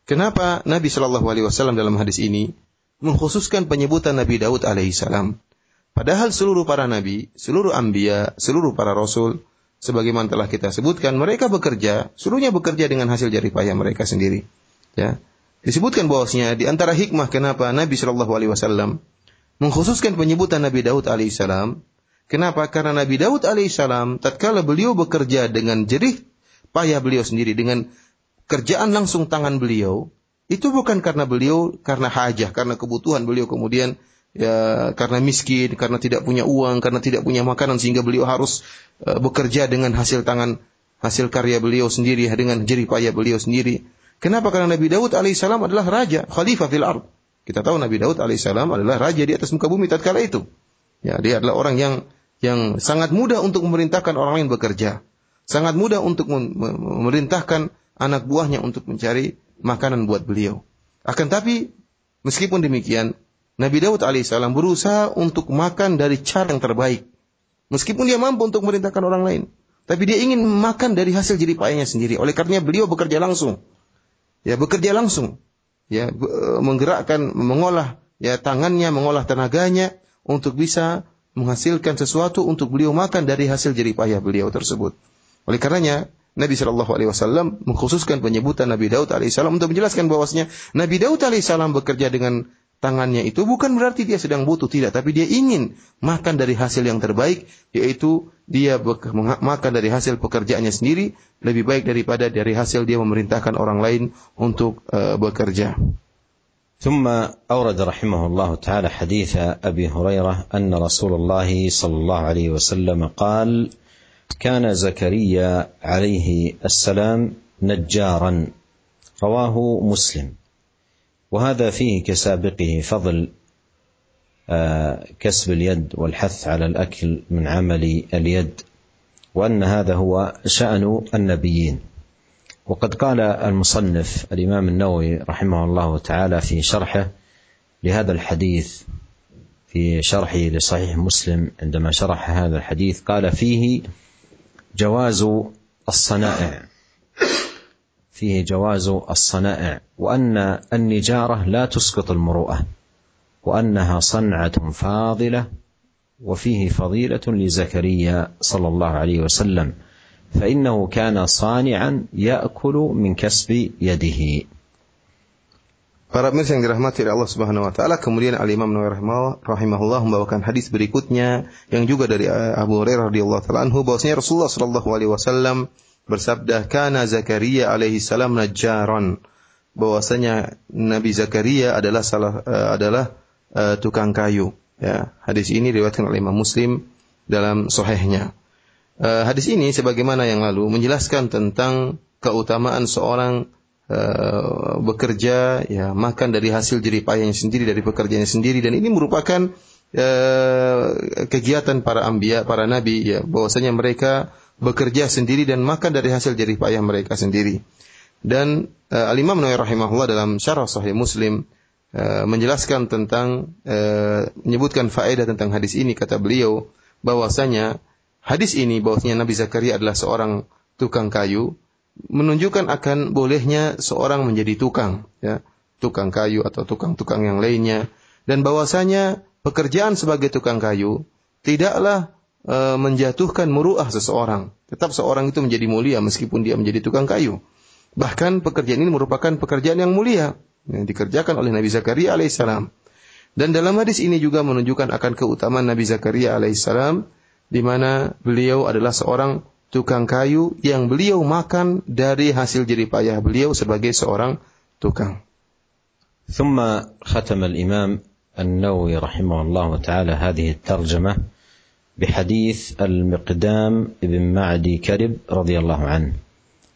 kenapa Nabi Shallallahu Alaihi Wasallam dalam hadis ini mengkhususkan penyebutan Nabi Daud alaihissalam? Padahal seluruh para nabi, seluruh ambia, seluruh para rasul, sebagaimana telah kita sebutkan, mereka bekerja, seluruhnya bekerja dengan hasil jerih payah mereka sendiri. Ya. Disebutkan bahwasanya di antara hikmah kenapa Nabi Shallallahu alaihi wasallam mengkhususkan penyebutan Nabi Daud alaihissalam. Kenapa? Karena Nabi Daud alaihissalam tatkala beliau bekerja dengan jerih payah beliau sendiri dengan kerjaan langsung tangan beliau, itu bukan karena beliau karena hajah, karena kebutuhan beliau kemudian ya karena miskin, karena tidak punya uang, karena tidak punya makanan sehingga beliau harus uh, bekerja dengan hasil tangan hasil karya beliau sendiri dengan jerih payah beliau sendiri. Kenapa? Karena Nabi Daud alaihissalam adalah raja, khalifah fil ard. Kita tahu Nabi Daud alaihissalam adalah raja di atas muka bumi tatkala itu. Ya, dia adalah orang yang yang sangat mudah untuk memerintahkan orang lain bekerja. Sangat mudah untuk memerintahkan anak buahnya untuk mencari makanan buat beliau. Akan tapi meskipun demikian, Nabi Daud alaihissalam berusaha untuk makan dari cara yang terbaik. Meskipun dia mampu untuk merintahkan orang lain. tapi dia ingin makan dari hasil jerih payahnya sendiri. Oleh karenanya beliau bekerja langsung. Ya, bekerja langsung. Ya, menggerakkan, mengolah ya tangannya, mengolah tenaganya untuk bisa menghasilkan sesuatu untuk beliau makan dari hasil jerih payah beliau tersebut. Oleh karenanya Nabi Shallallahu Alaihi Wasallam mengkhususkan penyebutan Nabi Daud alaihissalam untuk menjelaskan bahwasanya Nabi Daud alaihissalam bekerja dengan tangannya itu bukan berarti dia sedang butuh tidak, tapi dia ingin makan dari hasil yang terbaik, yaitu dia makan dari hasil pekerjaannya sendiri lebih baik daripada dari hasil dia memerintahkan orang lain untuk uh, bekerja. ثم أورد رحمه الله تعالى حديث أبي هريرة أن رسول الله صلى الله عليه وسلم قال: كان زكريا عليه السلام نجارا رواه مسلم وهذا فيه كسابقه فضل كسب اليد والحث على الأكل من عمل اليد وأن هذا هو شأن النبيين. وقد قال المصنف الإمام النووي رحمه الله تعالى في شرحه لهذا الحديث في شرحه لصحيح مسلم عندما شرح هذا الحديث قال فيه جواز الصنائع. فيه جواز الصنائع وان النجاره لا تسقط المروءه وانها صنعه فاضله وفيه فضيله لزكريا صلى الله عليه وسلم فانه كان صانعا ياكل من كسب يده Para pemirsa yang dirahmati oleh Allah Subhanahu wa taala, kemudian Al Imam Nawawi rahimahullah membawakan hadis berikutnya yang juga dari eh, Abu Hurairah radhiyallahu taala anhu bahwasanya Rasulullah sallallahu alaihi wasallam bersabda, "Kana Zakaria alaihi salam najjaran." Bahwasanya Nabi Zakaria adalah salah uh, adalah uh, tukang kayu. Ya, hadis ini diriwayatkan oleh Imam Muslim dalam sahihnya. Uh, hadis ini sebagaimana yang lalu menjelaskan tentang keutamaan seorang uh, bekerja ya makan dari hasil jerih payahnya sendiri dari pekerjaannya sendiri dan ini merupakan uh, kegiatan para ambia para nabi ya bahwasanya mereka bekerja sendiri dan makan dari hasil jerih payah mereka sendiri. Dan uh, Al Imam Nawawi rahimahullah dalam syarah sahih Muslim uh, menjelaskan tentang uh, menyebutkan faedah tentang hadis ini. Kata beliau bahwasanya hadis ini bahwasanya Nabi Zakaria adalah seorang tukang kayu menunjukkan akan bolehnya seorang menjadi tukang, ya, tukang kayu atau tukang-tukang yang lainnya, dan bahwasanya pekerjaan sebagai tukang kayu tidaklah e, menjatuhkan muruah seseorang. Tetap seorang itu menjadi mulia meskipun dia menjadi tukang kayu. Bahkan pekerjaan ini merupakan pekerjaan yang mulia yang dikerjakan oleh Nabi Zakaria alaihissalam. Dan dalam hadis ini juga menunjukkan akan keutamaan Nabi Zakaria alaihissalam di mana beliau adalah seorang tukang kayu yang beliau makan dari hasil jerih payah beliau sebagai seorang tukang. ثم ختم الإمام النووي رحمه الله تعالى هذه الترجمة بحديث المقدام بن معدي كرب رضي الله عنه.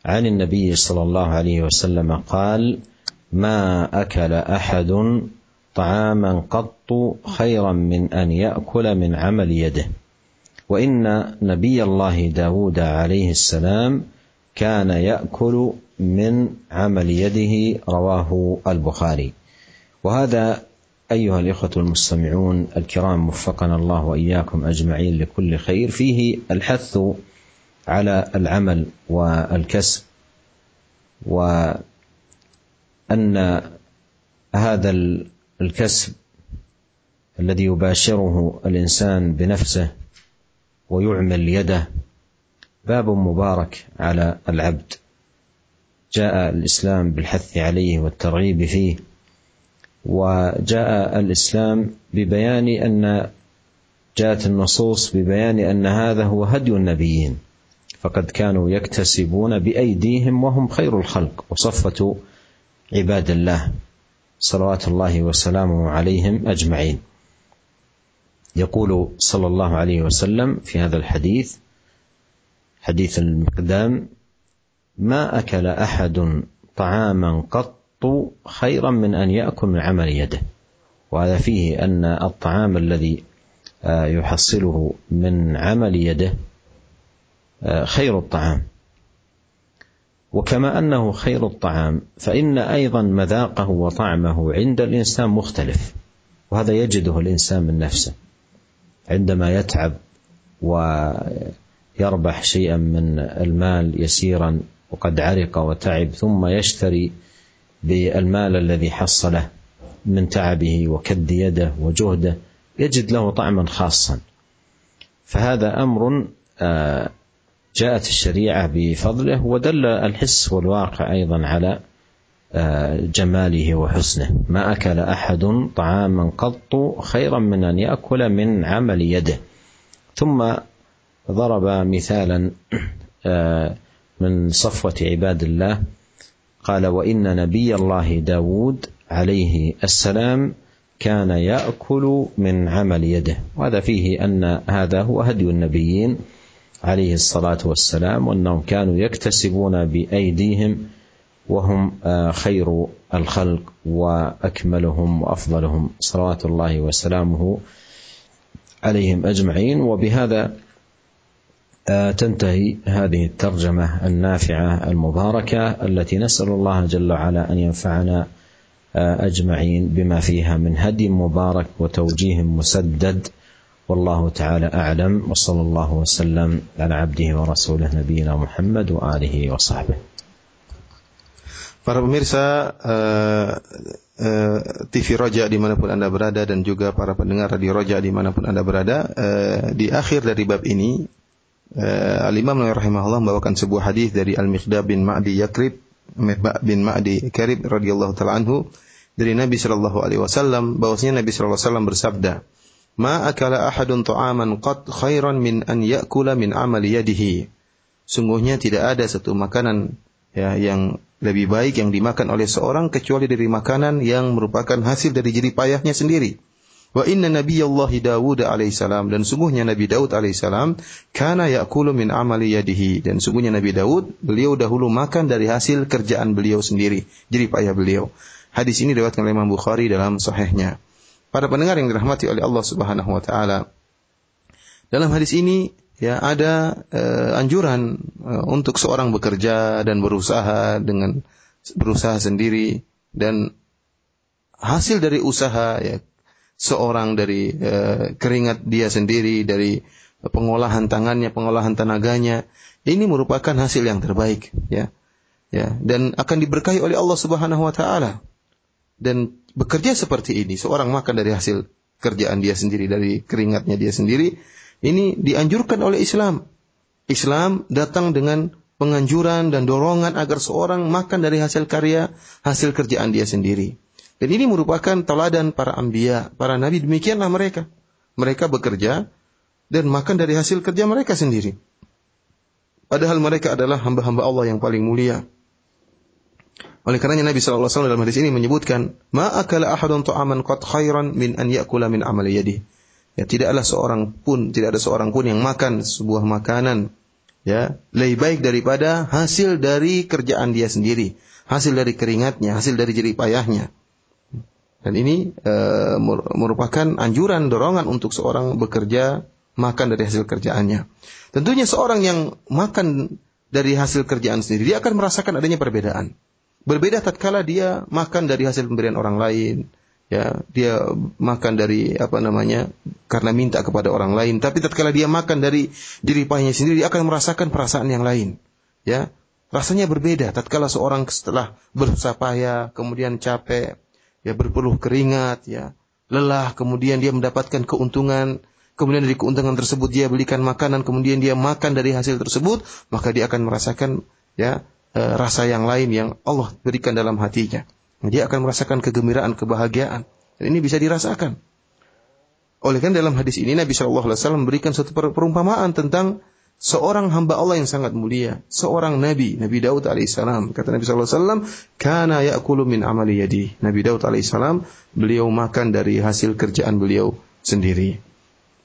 عن النبي صلى الله عليه وسلم قال ما أكل أحد طعاما قط خيرا من أن يأكل من عمل يده. وإن نبي الله داود عليه السلام كان يأكل من عمل يده رواه البخاري. وهذا أيها الإخوة المستمعون الكرام وفقنا الله وإياكم أجمعين لكل خير. فيه الحث على العمل والكسب وأن هذا الكسب الذي يباشره الإنسان بنفسه ويعمل يده باب مبارك على العبد. جاء الإسلام بالحث عليه والترغيب فيه. وجاء الإسلام ببيان أن جاءت النصوص ببيان أن هذا هو هدي النبيين. فقد كانوا يكتسبون بأيديهم وهم خير الخلق وصفة عباد الله. صلوات الله وسلامه عليهم أجمعين. يقول صلى الله عليه وسلم في هذا الحديث حديث المقدام ما أكل أحد طعاما قط خيرا من أن يأكل من عمل يده. وهذا فيه أن الطعام الذي يحصله من عمل يده خير الطعام. وكما أنه خير الطعام فإن أيضا مذاقه وطعمه عند الإنسان مختلف. وهذا يجده الإنسان من نفسه. عندما يتعب يربح شيئا من المال يسيرا وقد عرق وتعب ثم يشتري بالمال الذي حصله من تعبه وكد يده وجهده يجد له طعما خاصا. فهذا أمر آه، جاءت الشريعة بفضله ودل الحس والواقع أيضا على آه، جماله وحسنه. ما أكل أحد طعاما قط خيرا من أن يأكل من عمل يده. ثم ضرب مثالا آه، من صفوة عباد الله قال وإن نبي الله داود عليه السلام كان يأكل من عمل يده. وهذا فيه أن هذا هو هدي النبيين عليه الصلاة والسلام وأنهم كانوا يكتسبون بأيديهم وهم خير الخلق وأكملهم وأفضلهم. صلوات الله وسلامه عليهم أجمعين. وبهذا تنتهي هذه الترجمة النافعة المباركة التي نسأل الله جل وعلا أن ينفعنا آه، أجمعين بما فيها من هدي مبارك وتوجيه مسدد والله تعالى أعلم وصلى الله وسلم على عبده ورسوله نبينا محمد وآله وصحبه. Para pemirsa uh, uh, TV Roja dimanapun anda berada dan juga para pendengar radio Roja dimanapun anda berada, uh, di akhir dari bab ini uh, Al Imam rahimahullah membawakan sebuah hadis dari Al Miqdad bin Ma'di Yakrib bin Ma'di Karib radhiyallahu taala anhu dari Nabi sallallahu alaihi wasallam bahwasanya Nabi sallallahu alaihi wasallam bersabda, "Ma akala ahadun ta'aman qad khairan min an ya'kula min amali yadihi." Sungguhnya tidak ada satu makanan ya yang lebih baik yang dimakan oleh seorang kecuali dari makanan yang merupakan hasil dari jerih payahnya sendiri. Wa inna nabiyallahi Dawud alaihissalam dan sungguhnya Nabi Daud alaihissalam kana ya'kulu min amali yadihi dan sungguhnya Nabi Daud beliau dahulu makan dari hasil kerjaan beliau sendiri, jerih payah beliau. Hadis ini diriwayatkan oleh Imam Bukhari dalam sahihnya. Para pendengar yang dirahmati oleh Allah Subhanahu wa taala. Dalam hadis ini ya ada uh, anjuran uh, untuk seorang bekerja dan berusaha dengan berusaha sendiri dan hasil dari usaha ya seorang dari uh, keringat dia sendiri dari pengolahan tangannya pengolahan tenaganya ini merupakan hasil yang terbaik ya ya dan akan diberkahi oleh Allah Subhanahu wa taala dan bekerja seperti ini seorang makan dari hasil kerjaan dia sendiri dari keringatnya dia sendiri ini dianjurkan oleh Islam. Islam datang dengan penganjuran dan dorongan agar seorang makan dari hasil karya, hasil kerjaan dia sendiri. Dan ini merupakan teladan para ambia, para nabi. Demikianlah mereka. Mereka bekerja dan makan dari hasil kerja mereka sendiri. Padahal mereka adalah hamba-hamba Allah yang paling mulia. Oleh karenanya Nabi SAW dalam hadis ini menyebutkan, "Ma akala ahadun ta'aman qad khairan min an ya'kula min amali yadihi." Ya, tidaklah seorang pun, tidak ada seorang pun yang makan sebuah makanan ya lebih baik daripada hasil dari kerjaan dia sendiri, hasil dari keringatnya, hasil dari jerih payahnya. Dan ini e, merupakan anjuran dorongan untuk seorang bekerja makan dari hasil kerjaannya. Tentunya seorang yang makan dari hasil kerjaan sendiri dia akan merasakan adanya perbedaan. Berbeda tatkala dia makan dari hasil pemberian orang lain, ya dia makan dari apa namanya karena minta kepada orang lain tapi tatkala dia makan dari diri pahanya sendiri dia akan merasakan perasaan yang lain ya rasanya berbeda tatkala seorang setelah berusaha payah kemudian capek ya berpeluh keringat ya lelah kemudian dia mendapatkan keuntungan kemudian dari keuntungan tersebut dia belikan makanan kemudian dia makan dari hasil tersebut maka dia akan merasakan ya eh, rasa yang lain yang Allah berikan dalam hatinya dia akan merasakan kegembiraan, kebahagiaan. Dan ini bisa dirasakan. Oleh karena dalam hadis ini Nabi Shallallahu Alaihi Wasallam memberikan suatu perumpamaan tentang seorang hamba Allah yang sangat mulia, seorang nabi, Nabi Daud alaihissalam. Kata Nabi Wasallam, "Kana ya'kulu min amali yadi." Nabi Daud alaihissalam beliau makan dari hasil kerjaan beliau sendiri.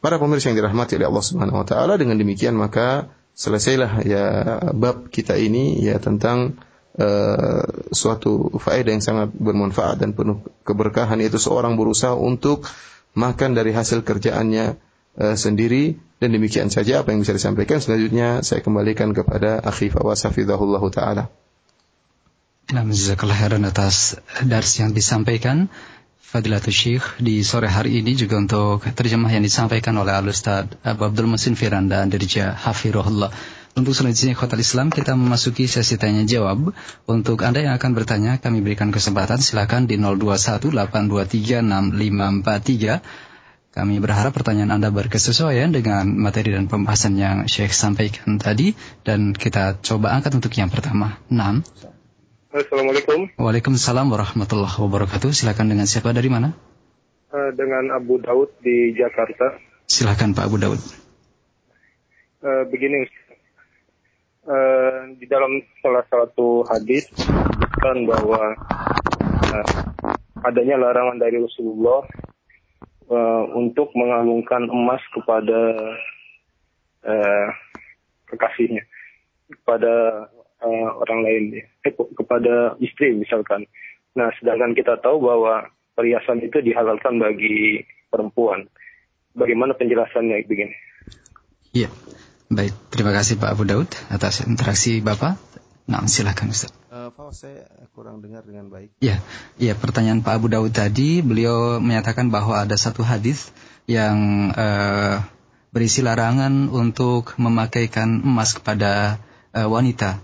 Para pemirsa yang dirahmati oleh Allah Subhanahu Wa Taala, dengan demikian maka selesailah ya bab kita ini ya tentang uh, suatu faedah yang sangat bermanfaat dan penuh keberkahan yaitu seorang berusaha untuk makan dari hasil kerjaannya uh, sendiri dan demikian saja apa yang bisa disampaikan selanjutnya saya kembalikan kepada akhi Fawaz hafizahullah taala. Nah, jazakallah khairan atas dars yang disampaikan. Fadilatul Syekh di sore hari ini juga untuk terjemah yang disampaikan oleh Al-Ustaz Abdul Musin Firanda Dirja Hafirullah. Untuk selanjutnya Khotal Islam kita memasuki sesi tanya jawab. Untuk Anda yang akan bertanya kami berikan kesempatan silakan di 0218236543. Kami berharap pertanyaan Anda berkesesuaian dengan materi dan pembahasan yang Syekh sampaikan tadi dan kita coba angkat untuk yang pertama. 6. Assalamualaikum. Waalaikumsalam warahmatullahi wabarakatuh. Silakan dengan siapa dari mana? Uh, dengan Abu Daud di Jakarta. Silakan Pak Abu Daud. Uh, begini, uh, di dalam salah satu hadis disebutkan bahwa uh, adanya larangan dari Rasulullah uh, untuk mengalungkan emas kepada uh, kekasihnya, kepada uh, orang lain eh, kepada istri misalkan. Nah, sedangkan kita tahu bahwa perhiasan itu dihalalkan bagi perempuan. Bagaimana penjelasannya begini? Iya, baik. Terima kasih Pak Abu Daud atas interaksi Bapak. Nah, silakan Ustaz. Uh, saya kurang dengar dengan baik. Iya, iya. Pertanyaan Pak Abu Daud tadi, beliau menyatakan bahwa ada satu hadis yang uh, berisi larangan untuk memakaikan emas kepada uh, wanita.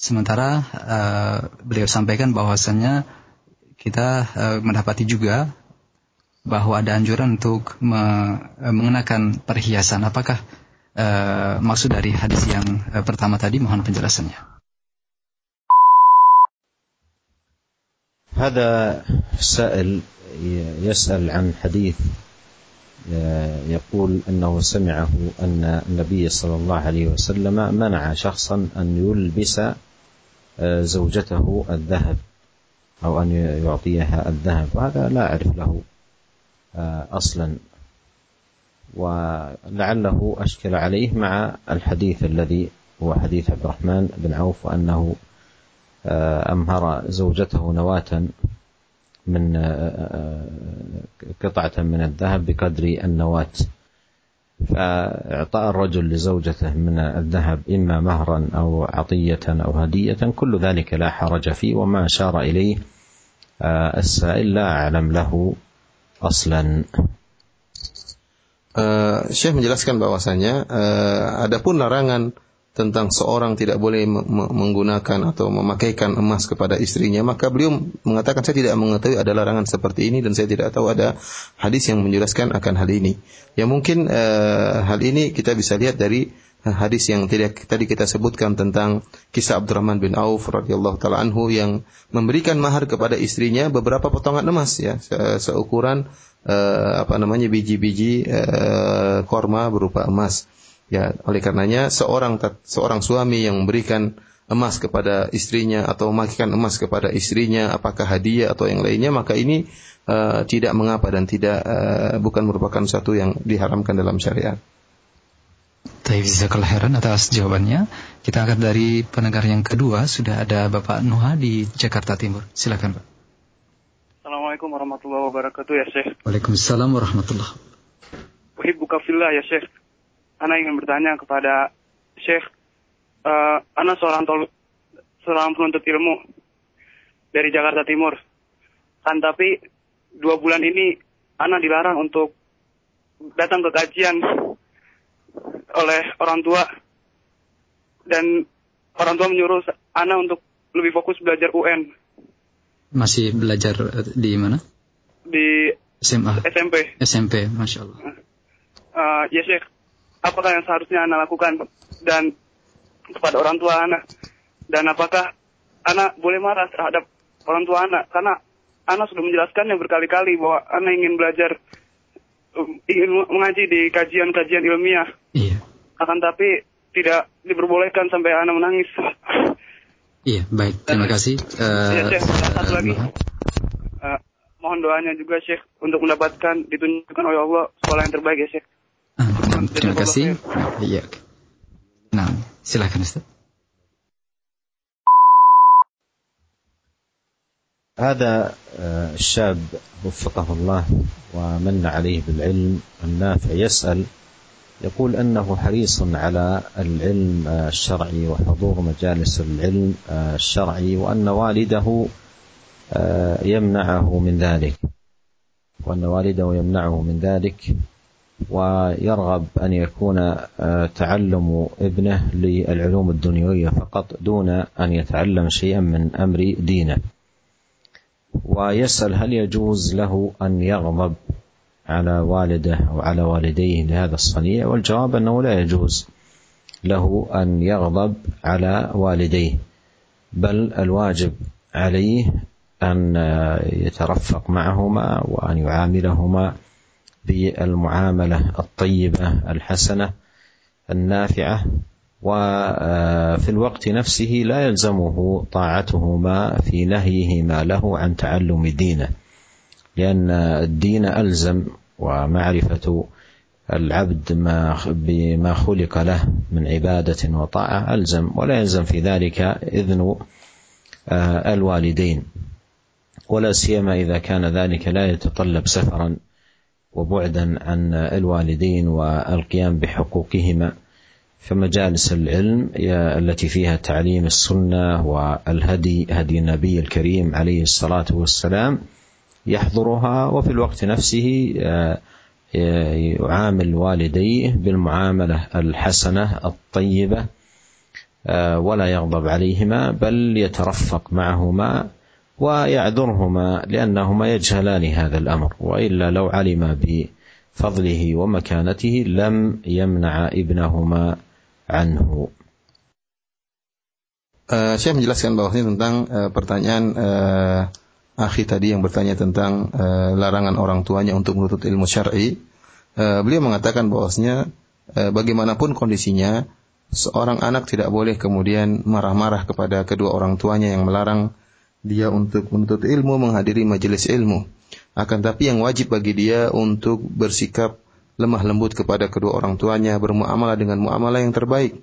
Sementara uh, beliau sampaikan bahwasannya kita uh, mendapati juga bahwa ada anjuran untuk me, mengenakan perhiasan. Apakah uh, maksud dari hadis yang uh, pertama tadi? Mohon penjelasannya. هذا سائل يسأل عن حديث يقول إنه سمعه أن النبي صلى الله عليه وسلم منع شخصا أن يلبس زوجته الذهب أو أن يعطيها الذهب. وهذا لا أعرف له أصلا. ولعله أشكل عليه مع الحديث الذي هو حديث عبد الرحمن بن عوف وأنه أمهر زوجته نواة من قطعة من الذهب بقدر النواة. فإعطاء الرجل لزوجته من الذهب إما مهرا أو عطية أو هدية كل ذلك لا حرج فيه وما أشار إليه السائل لا أعلم له أصلا. Uh, Syekh menjelaskan bahwasanya uh, adapun larangan tentang seorang tidak boleh menggunakan atau memakaikan emas kepada istrinya, maka beliau mengatakan saya tidak mengetahui ada larangan seperti ini dan saya tidak tahu ada hadis yang menjelaskan akan hal ini. Ya mungkin uh, hal ini kita bisa lihat dari hadis yang tidak tadi kita sebutkan tentang kisah Abdurrahman bin Auf radhiyallahu taala anhu yang memberikan mahar kepada istrinya beberapa potongan emas ya seukuran uh, apa namanya biji-biji uh, korma berupa emas. Ya, oleh karenanya seorang seorang suami yang memberikan emas kepada istrinya atau memakaikan emas kepada istrinya apakah hadiah atau yang lainnya maka ini uh, tidak mengapa dan tidak uh, bukan merupakan satu yang diharamkan dalam syariat. Taib heran atas jawabannya. Kita akan dari pendengar yang kedua sudah ada Bapak Nuha di Jakarta Timur. Silakan Pak. Assalamualaikum warahmatullahi wabarakatuh ya Syekh. Waalaikumsalam warahmatullahi wabarakatuh. Uhibbuka fillah ya Syekh. Ana ingin bertanya kepada Syekh, uh, Ana seorang tol, seorang penuntut ilmu dari Jakarta Timur. Kan tapi dua bulan ini Ana dilarang untuk datang ke kajian oleh orang tua dan orang tua menyuruh Ana untuk lebih fokus belajar UN. Masih belajar eh, di mana? Di SMA. SMP. SMP, masya Allah. Uh, ya Syekh, apakah yang seharusnya anak lakukan dan kepada orang tua anak? Dan apakah anak boleh marah terhadap orang tua anak? Karena anak sudah menjelaskannya berkali-kali bahwa anak ingin belajar um, ingin mengaji di kajian-kajian ilmiah. Iya. akan tapi tidak diperbolehkan sampai anak menangis. Iya baik. Terima kasih. Uh, ya, Syekh, satu lagi. uh, mohon doanya juga Syekh untuk mendapatkan ditunjukkan oleh Allah sekolah yang terbaik ya Syekh Terima kasih. Iya. Nah, silakan Ustaz. هذا الشاب وفقه الله ومن عليه بالعلم النافع يسأل يقول أنه حريص على العلم الشرعي وحضور مجالس العلم الشرعي وأن والده يمنعه من ذلك وأن والده يمنعه من ذلك ويرغب أن يكون آه، تعلم ابنه للعلوم الدنيوية فقط دون أن يتعلم شيئا من أمر دينه. ويسأل هل يجوز له أن يغضب على والده أو على والديه لهذا الصنيع؟ والجواب أنه لا يجوز له أن يغضب على والديه بل الواجب عليه أن يترفق معهما وأن يعاملهما بالمعاملة الطيبة الحسنة النافعة وفي الوقت نفسه لا يلزمه طاعتهما في نهيهما له عن تعلم دينه لأن الدين ألزم ومعرفة العبد ما بما خلق له من عبادة وطاعة ألزم ولا يلزم في ذلك إذن الوالدين ولا سيما إذا كان ذلك لا يتطلب سفرا وبعدا عن الوالدين والقيام بحقوقهما فمجالس العلم التي فيها تعليم السنة والهدي هدي النبي الكريم عليه الصلاة والسلام يحضرها وفي الوقت نفسه آه، يعامل والديه بالمعاملة الحسنة الطيبة آه، ولا يغضب عليهما بل يترفق معهما ويعذرهما لأنهما يجهلان هذا الأمر وإلا لو علم بفضله ومكانته لم يمنع ابنهما عنه Uh, saya menjelaskan bahwasanya tentang uh, pertanyaan uh, akhi tadi yang bertanya tentang uh, larangan orang tuanya untuk menuntut ilmu syar'i. Uh, beliau mengatakan bahwasanya uh, bagaimanapun kondisinya seorang anak tidak boleh kemudian marah-marah kepada kedua orang tuanya yang melarang dia untuk menuntut ilmu, menghadiri majelis ilmu. Akan tapi yang wajib bagi dia untuk bersikap lemah lembut kepada kedua orang tuanya, bermuamalah dengan muamalah yang terbaik.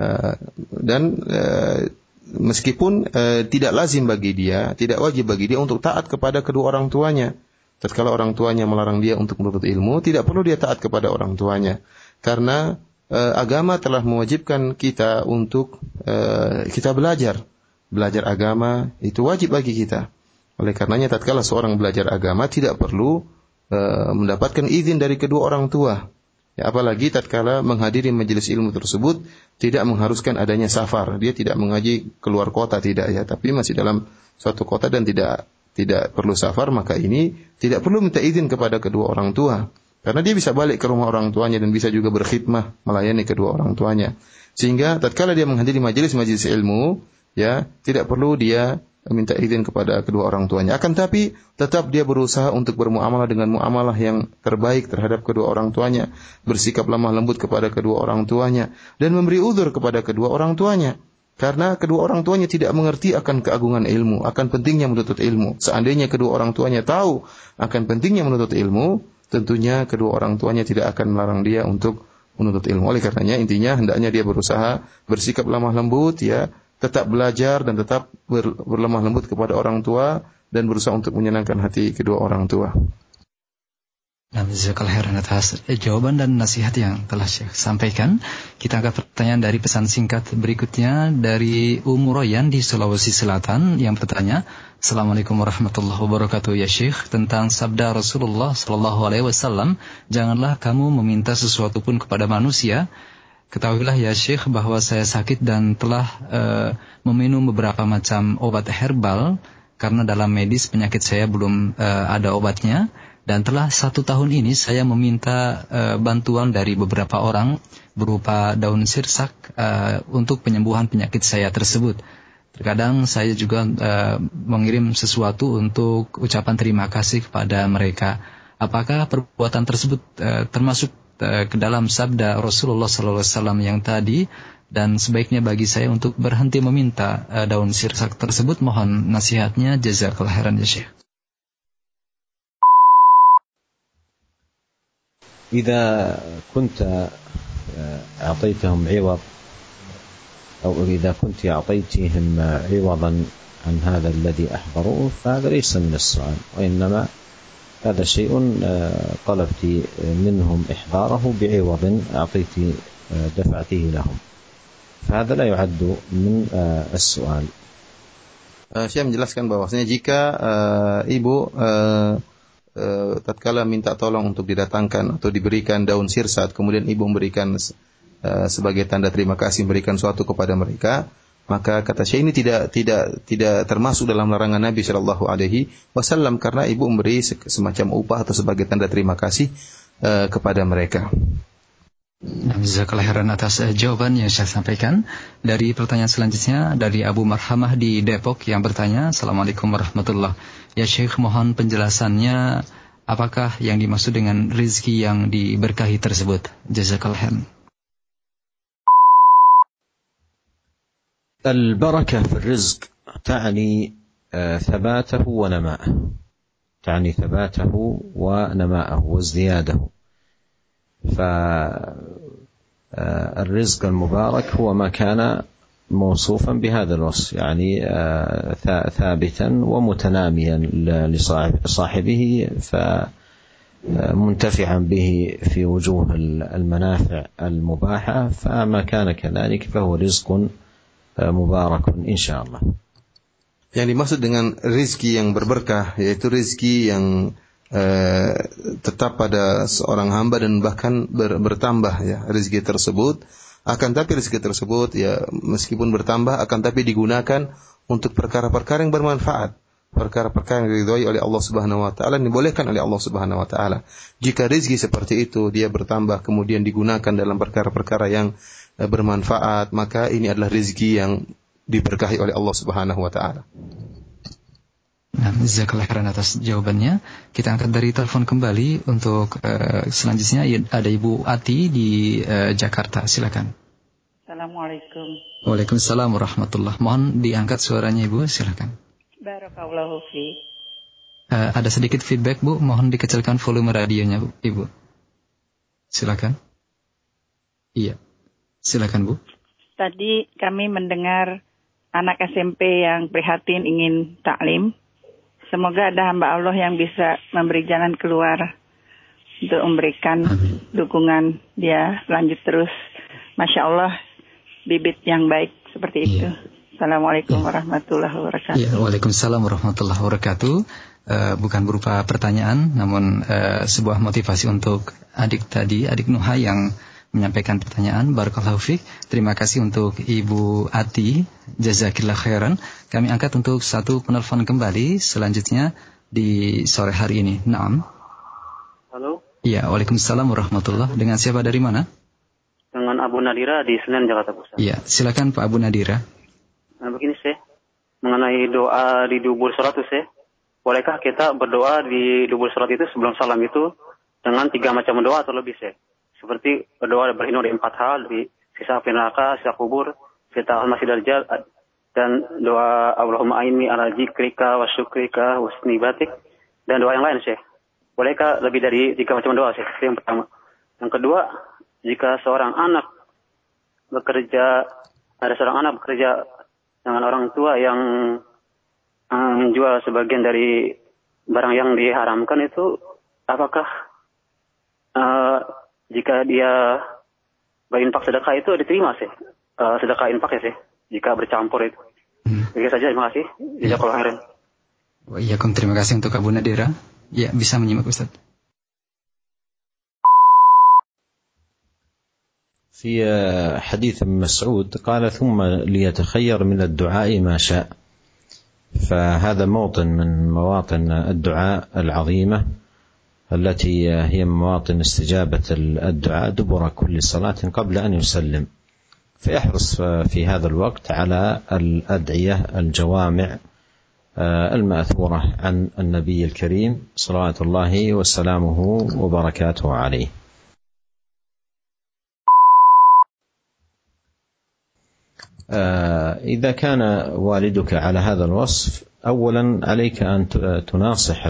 Uh, dan uh, meskipun uh, tidak lazim bagi dia, tidak wajib bagi dia untuk taat kepada kedua orang tuanya. Tatkala orang tuanya melarang dia untuk menuntut ilmu, tidak perlu dia taat kepada orang tuanya. Karena agama telah mewajibkan kita untuk kita belajar belajar agama itu wajib bagi kita. Oleh karenanya tatkala seorang belajar agama tidak perlu uh, mendapatkan izin dari kedua orang tua. Ya, apalagi tatkala menghadiri majelis ilmu tersebut tidak mengharuskan adanya safar. Dia tidak mengaji keluar kota tidak ya, tapi masih dalam suatu kota dan tidak tidak perlu safar maka ini tidak perlu minta izin kepada kedua orang tua. Karena dia bisa balik ke rumah orang tuanya dan bisa juga berkhidmah melayani kedua orang tuanya. Sehingga tatkala dia menghadiri majelis-majelis ilmu, ya tidak perlu dia minta izin kepada kedua orang tuanya. Akan tapi tetap dia berusaha untuk bermuamalah dengan muamalah yang terbaik terhadap kedua orang tuanya, bersikap lemah lembut kepada kedua orang tuanya dan memberi uzur kepada kedua orang tuanya. Karena kedua orang tuanya tidak mengerti akan keagungan ilmu, akan pentingnya menuntut ilmu. Seandainya kedua orang tuanya tahu akan pentingnya menuntut ilmu, tentunya kedua orang tuanya tidak akan melarang dia untuk menuntut ilmu. Oleh karenanya intinya hendaknya dia berusaha bersikap lemah lembut ya, tetap belajar dan tetap ber, berlemah lembut kepada orang tua dan berusaha untuk menyenangkan hati kedua orang tua. Nah, atas jawaban dan nasihat yang telah Syekh sampaikan. Kita angkat pertanyaan dari pesan singkat berikutnya dari Umuroyan di Sulawesi Selatan yang bertanya, Assalamualaikum warahmatullahi wabarakatuh ya Syekh tentang sabda Rasulullah Shallallahu Alaihi Wasallam, janganlah kamu meminta sesuatu pun kepada manusia Ketahuilah ya Syekh bahwa saya sakit dan telah uh, meminum beberapa macam obat herbal karena dalam medis penyakit saya belum uh, ada obatnya dan telah satu tahun ini saya meminta uh, bantuan dari beberapa orang berupa daun sirsak uh, untuk penyembuhan penyakit saya tersebut. Terkadang saya juga uh, mengirim sesuatu untuk ucapan terima kasih kepada mereka. Apakah perbuatan tersebut uh, termasuk ke dalam sabda Rasulullah SAW yang tadi dan sebaiknya bagi saya untuk berhenti meminta uh, daun sirsak tersebut mohon nasihatnya jazakallahu khairan ya Syekh. إذا كنت أعطيتهم عوض أو إذا كنت أعطيتهم عوضا عن هذا الذي أحضروه فهذا ليس من السؤال وإنما هذا شيء طلبت منهم إحضاره بعوض أعطيت دفعته لهم فهذا لا يعد من السؤال saya menjelaskan bahwasanya jika uh, ibu uh, uh, tatkala minta tolong untuk didatangkan atau diberikan daun sirsat, kemudian ibu memberikan uh, sebagai tanda terima kasih memberikan suatu kepada mereka, maka kata Syekh ini tidak tidak tidak termasuk dalam larangan Nabi Shallallahu Alaihi Wasallam karena ibu memberi semacam upah atau sebagai tanda terima kasih uh, kepada mereka. Jazakallah khairan atas uh, jawaban yang saya sampaikan. Dari pertanyaan selanjutnya dari Abu Marhamah di Depok yang bertanya, Assalamualaikum warahmatullah. Ya Syekh mohon penjelasannya apakah yang dimaksud dengan rizki yang diberkahi tersebut. Jazakallah. البركة في الرزق تعني ثباته ونماءه. تعني ثباته ونماءه وازدياده. فالرزق المبارك هو ما كان موصوفا بهذا الوصف يعني ثابتا ومتناميا لصاحبه فمنتفعا به في وجوه المنافع المباحة فما كان كذلك فهو رزق mubarakun insyaallah. Yang dimaksud dengan rizki yang berberkah yaitu rizki yang uh, tetap pada seorang hamba dan bahkan ber, bertambah ya rizki tersebut. Akan tapi rizki tersebut ya meskipun bertambah akan tapi digunakan untuk perkara-perkara yang bermanfaat perkara-perkara yang diridhoi oleh Allah Subhanahu wa taala dibolehkan oleh Allah Subhanahu wa taala. Jika rezeki seperti itu dia bertambah kemudian digunakan dalam perkara-perkara yang Eh, bermanfaat, maka ini adalah rezeki yang diberkahi oleh Allah Subhanahu wa taala. Nah, jazakallah khairan atas jawabannya. Kita angkat dari telepon kembali untuk uh, selanjutnya ada Ibu Ati di uh, Jakarta. Silakan. Assalamualaikum. Waalaikumsalam warahmatullah. Mohon diangkat suaranya Ibu, silakan. Barakallahu fi. Uh, ada sedikit feedback Bu, mohon dikecilkan volume radionya Bu, Ibu. Silakan. Iya. Silakan Bu. Tadi kami mendengar anak SMP yang prihatin ingin taklim. Semoga ada hamba Allah yang bisa memberi jalan keluar untuk memberikan Amin. dukungan dia lanjut terus. Masya Allah bibit yang baik seperti itu. Assalamualaikum ya. warahmatullahi wabarakatuh. Ya, Waalaikumsalam warahmatullahi wabarakatuh. Uh, bukan berupa pertanyaan, namun uh, sebuah motivasi untuk adik tadi, adik Nuha yang menyampaikan pertanyaan. Barakallahu fiqh. Terima kasih untuk Ibu Ati. Jazakillah khairan. Kami angkat untuk satu penelpon kembali selanjutnya di sore hari ini. Naam. Halo. Iya, Waalaikumsalam warahmatullah. Dengan siapa dari mana? Dengan Abu Nadira di Senen, Jakarta Pusat. Iya, silakan Pak Abu Nadira. Nah, begini sih, mengenai doa di dubur sholat itu sih, bolehkah kita berdoa di dubur sholat itu sebelum salam itu dengan tiga macam doa atau lebih sih? Seperti berdoa berlindung dari empat hal dari sisa api neraka, sisa kubur, sisa masih darjat dan doa Allahumma aini ala zikrika wa syukrika wa batik dan doa yang lain sih. Bolehkah lebih dari tiga macam doa sih? Yang pertama. Yang kedua, jika seorang anak bekerja ada seorang anak bekerja dengan orang tua yang um, menjual sebagian dari barang yang diharamkan itu apakah uh, jika dia berinfak sedekah itu diterima sih. Uh, sedekah infak ya sih. Jika bercampur itu. Hmm. Begitu saja, terima kasih. Iya. kalau khairan. Iya, terima kasih untuk Abu Nadira. Ya, bisa menyimak Ustaz. في حديث ابن مسعود قال ثم ليتخير من الدعاء ما شاء فهذا موطن من مواطن الدعاء العظيمه التي هي مواطن استجابة الدعاء دبر كل صلاة قبل أن يسلم. فيحرص في هذا الوقت على الأدعية الجوامع المأثورة عن النبي الكريم صلوات الله وسلامه وبركاته عليه. إذا كان والدك على هذا الوصف اولا عليك أن تناصح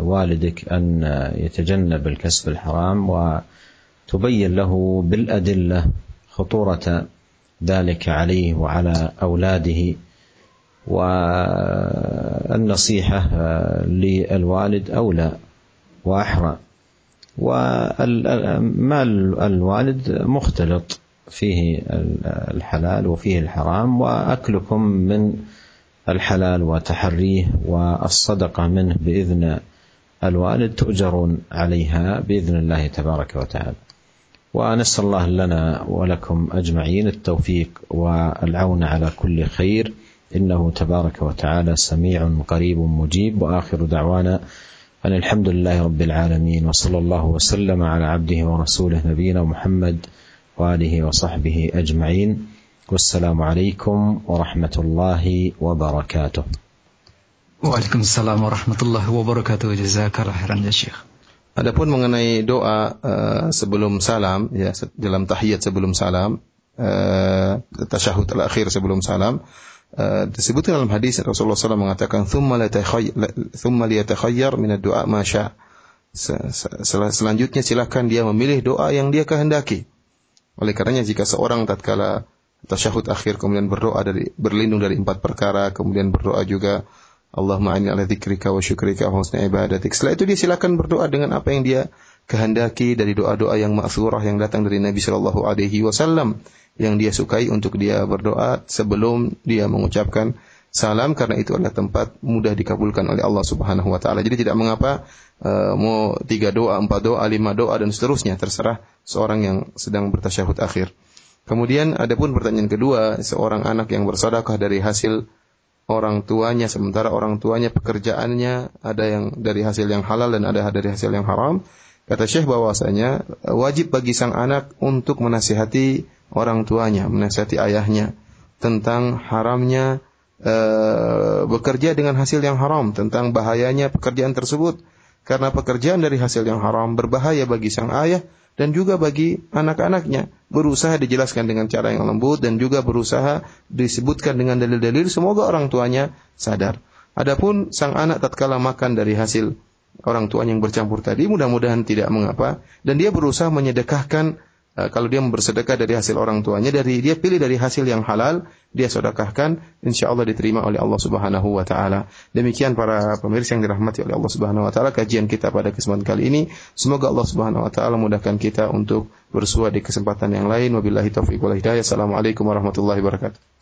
والدك أن يتجنب الكسب الحرام وتبين له بالأدلة خطورة ذلك عليه وعلى أولاده والنصيحة للوالد أولى وأحرى. ومال الوالد مختلط فيه الحلال وفيه الحرام وأكلكم من الحلال وتحريه والصدقة منه بإذن الوالد تؤجرون عليها بإذن الله تبارك وتعالى. ونسأل الله لنا ولكم أجمعين التوفيق والعون على كل خير. إنه تبارك وتعالى سميع قريب مجيب. وآخر دعوانا أن الحمد لله رب العالمين وصلى الله وسلم على عبده ورسوله نبينا محمد وآله وصحبه أجمعين. والسلام عليكم ورحمه الله وبركاته. Waalaikumsalam warahmatullahi wabarakatuh. Jazakallah khairan ya Syekh. Adapun mengenai doa uh, sebelum salam ya dalam tahiyat sebelum salam uh, tasyahud al-akhir sebelum salam uh, disebutkan dalam hadis Rasulullah SAW mengatakan thumma thumma liyatakhayyar min ad-du'a ma sya. Selanjutnya silakan dia memilih doa yang dia kehendaki. Oleh karenanya jika seorang tatkala tasyahud akhir kemudian berdoa dari berlindung dari empat perkara kemudian berdoa juga Allahumma inni ala dzikrika wa syukrika wa husni ibadatik. Setelah itu dia silakan berdoa dengan apa yang dia kehendaki dari doa-doa yang ma'thurah yang datang dari Nabi sallallahu alaihi wasallam yang dia sukai untuk dia berdoa sebelum dia mengucapkan salam karena itu adalah tempat mudah dikabulkan oleh Allah Subhanahu wa taala. Jadi tidak mengapa uh, mau tiga doa, empat doa, lima doa dan seterusnya terserah seorang yang sedang bertasyahud akhir. Kemudian ada pun pertanyaan kedua, seorang anak yang bersedekah dari hasil orang tuanya sementara orang tuanya pekerjaannya ada yang dari hasil yang halal dan ada dari hasil yang haram. Kata Syekh bahwasanya wajib bagi sang anak untuk menasihati orang tuanya, menasihati ayahnya tentang haramnya e, bekerja dengan hasil yang haram, tentang bahayanya pekerjaan tersebut. Karena pekerjaan dari hasil yang haram berbahaya bagi sang ayah dan juga bagi anak-anaknya. Berusaha dijelaskan dengan cara yang lembut dan juga berusaha disebutkan dengan dalil-dalil semoga orang tuanya sadar. Adapun sang anak tatkala makan dari hasil orang tuanya yang bercampur tadi mudah-mudahan tidak mengapa dan dia berusaha menyedekahkan kalau dia bersedekah dari hasil orang tuanya, dari dia pilih dari hasil yang halal, dia sedekahkan, insya Allah diterima oleh Allah Subhanahu wa taala. Demikian para pemirsa yang dirahmati oleh Allah Subhanahu wa taala kajian kita pada kesempatan kali ini. Semoga Allah Subhanahu wa taala mudahkan kita untuk bersua di kesempatan yang lain. Wabillahi taufiq wal hidayah. Assalamualaikum warahmatullahi wabarakatuh.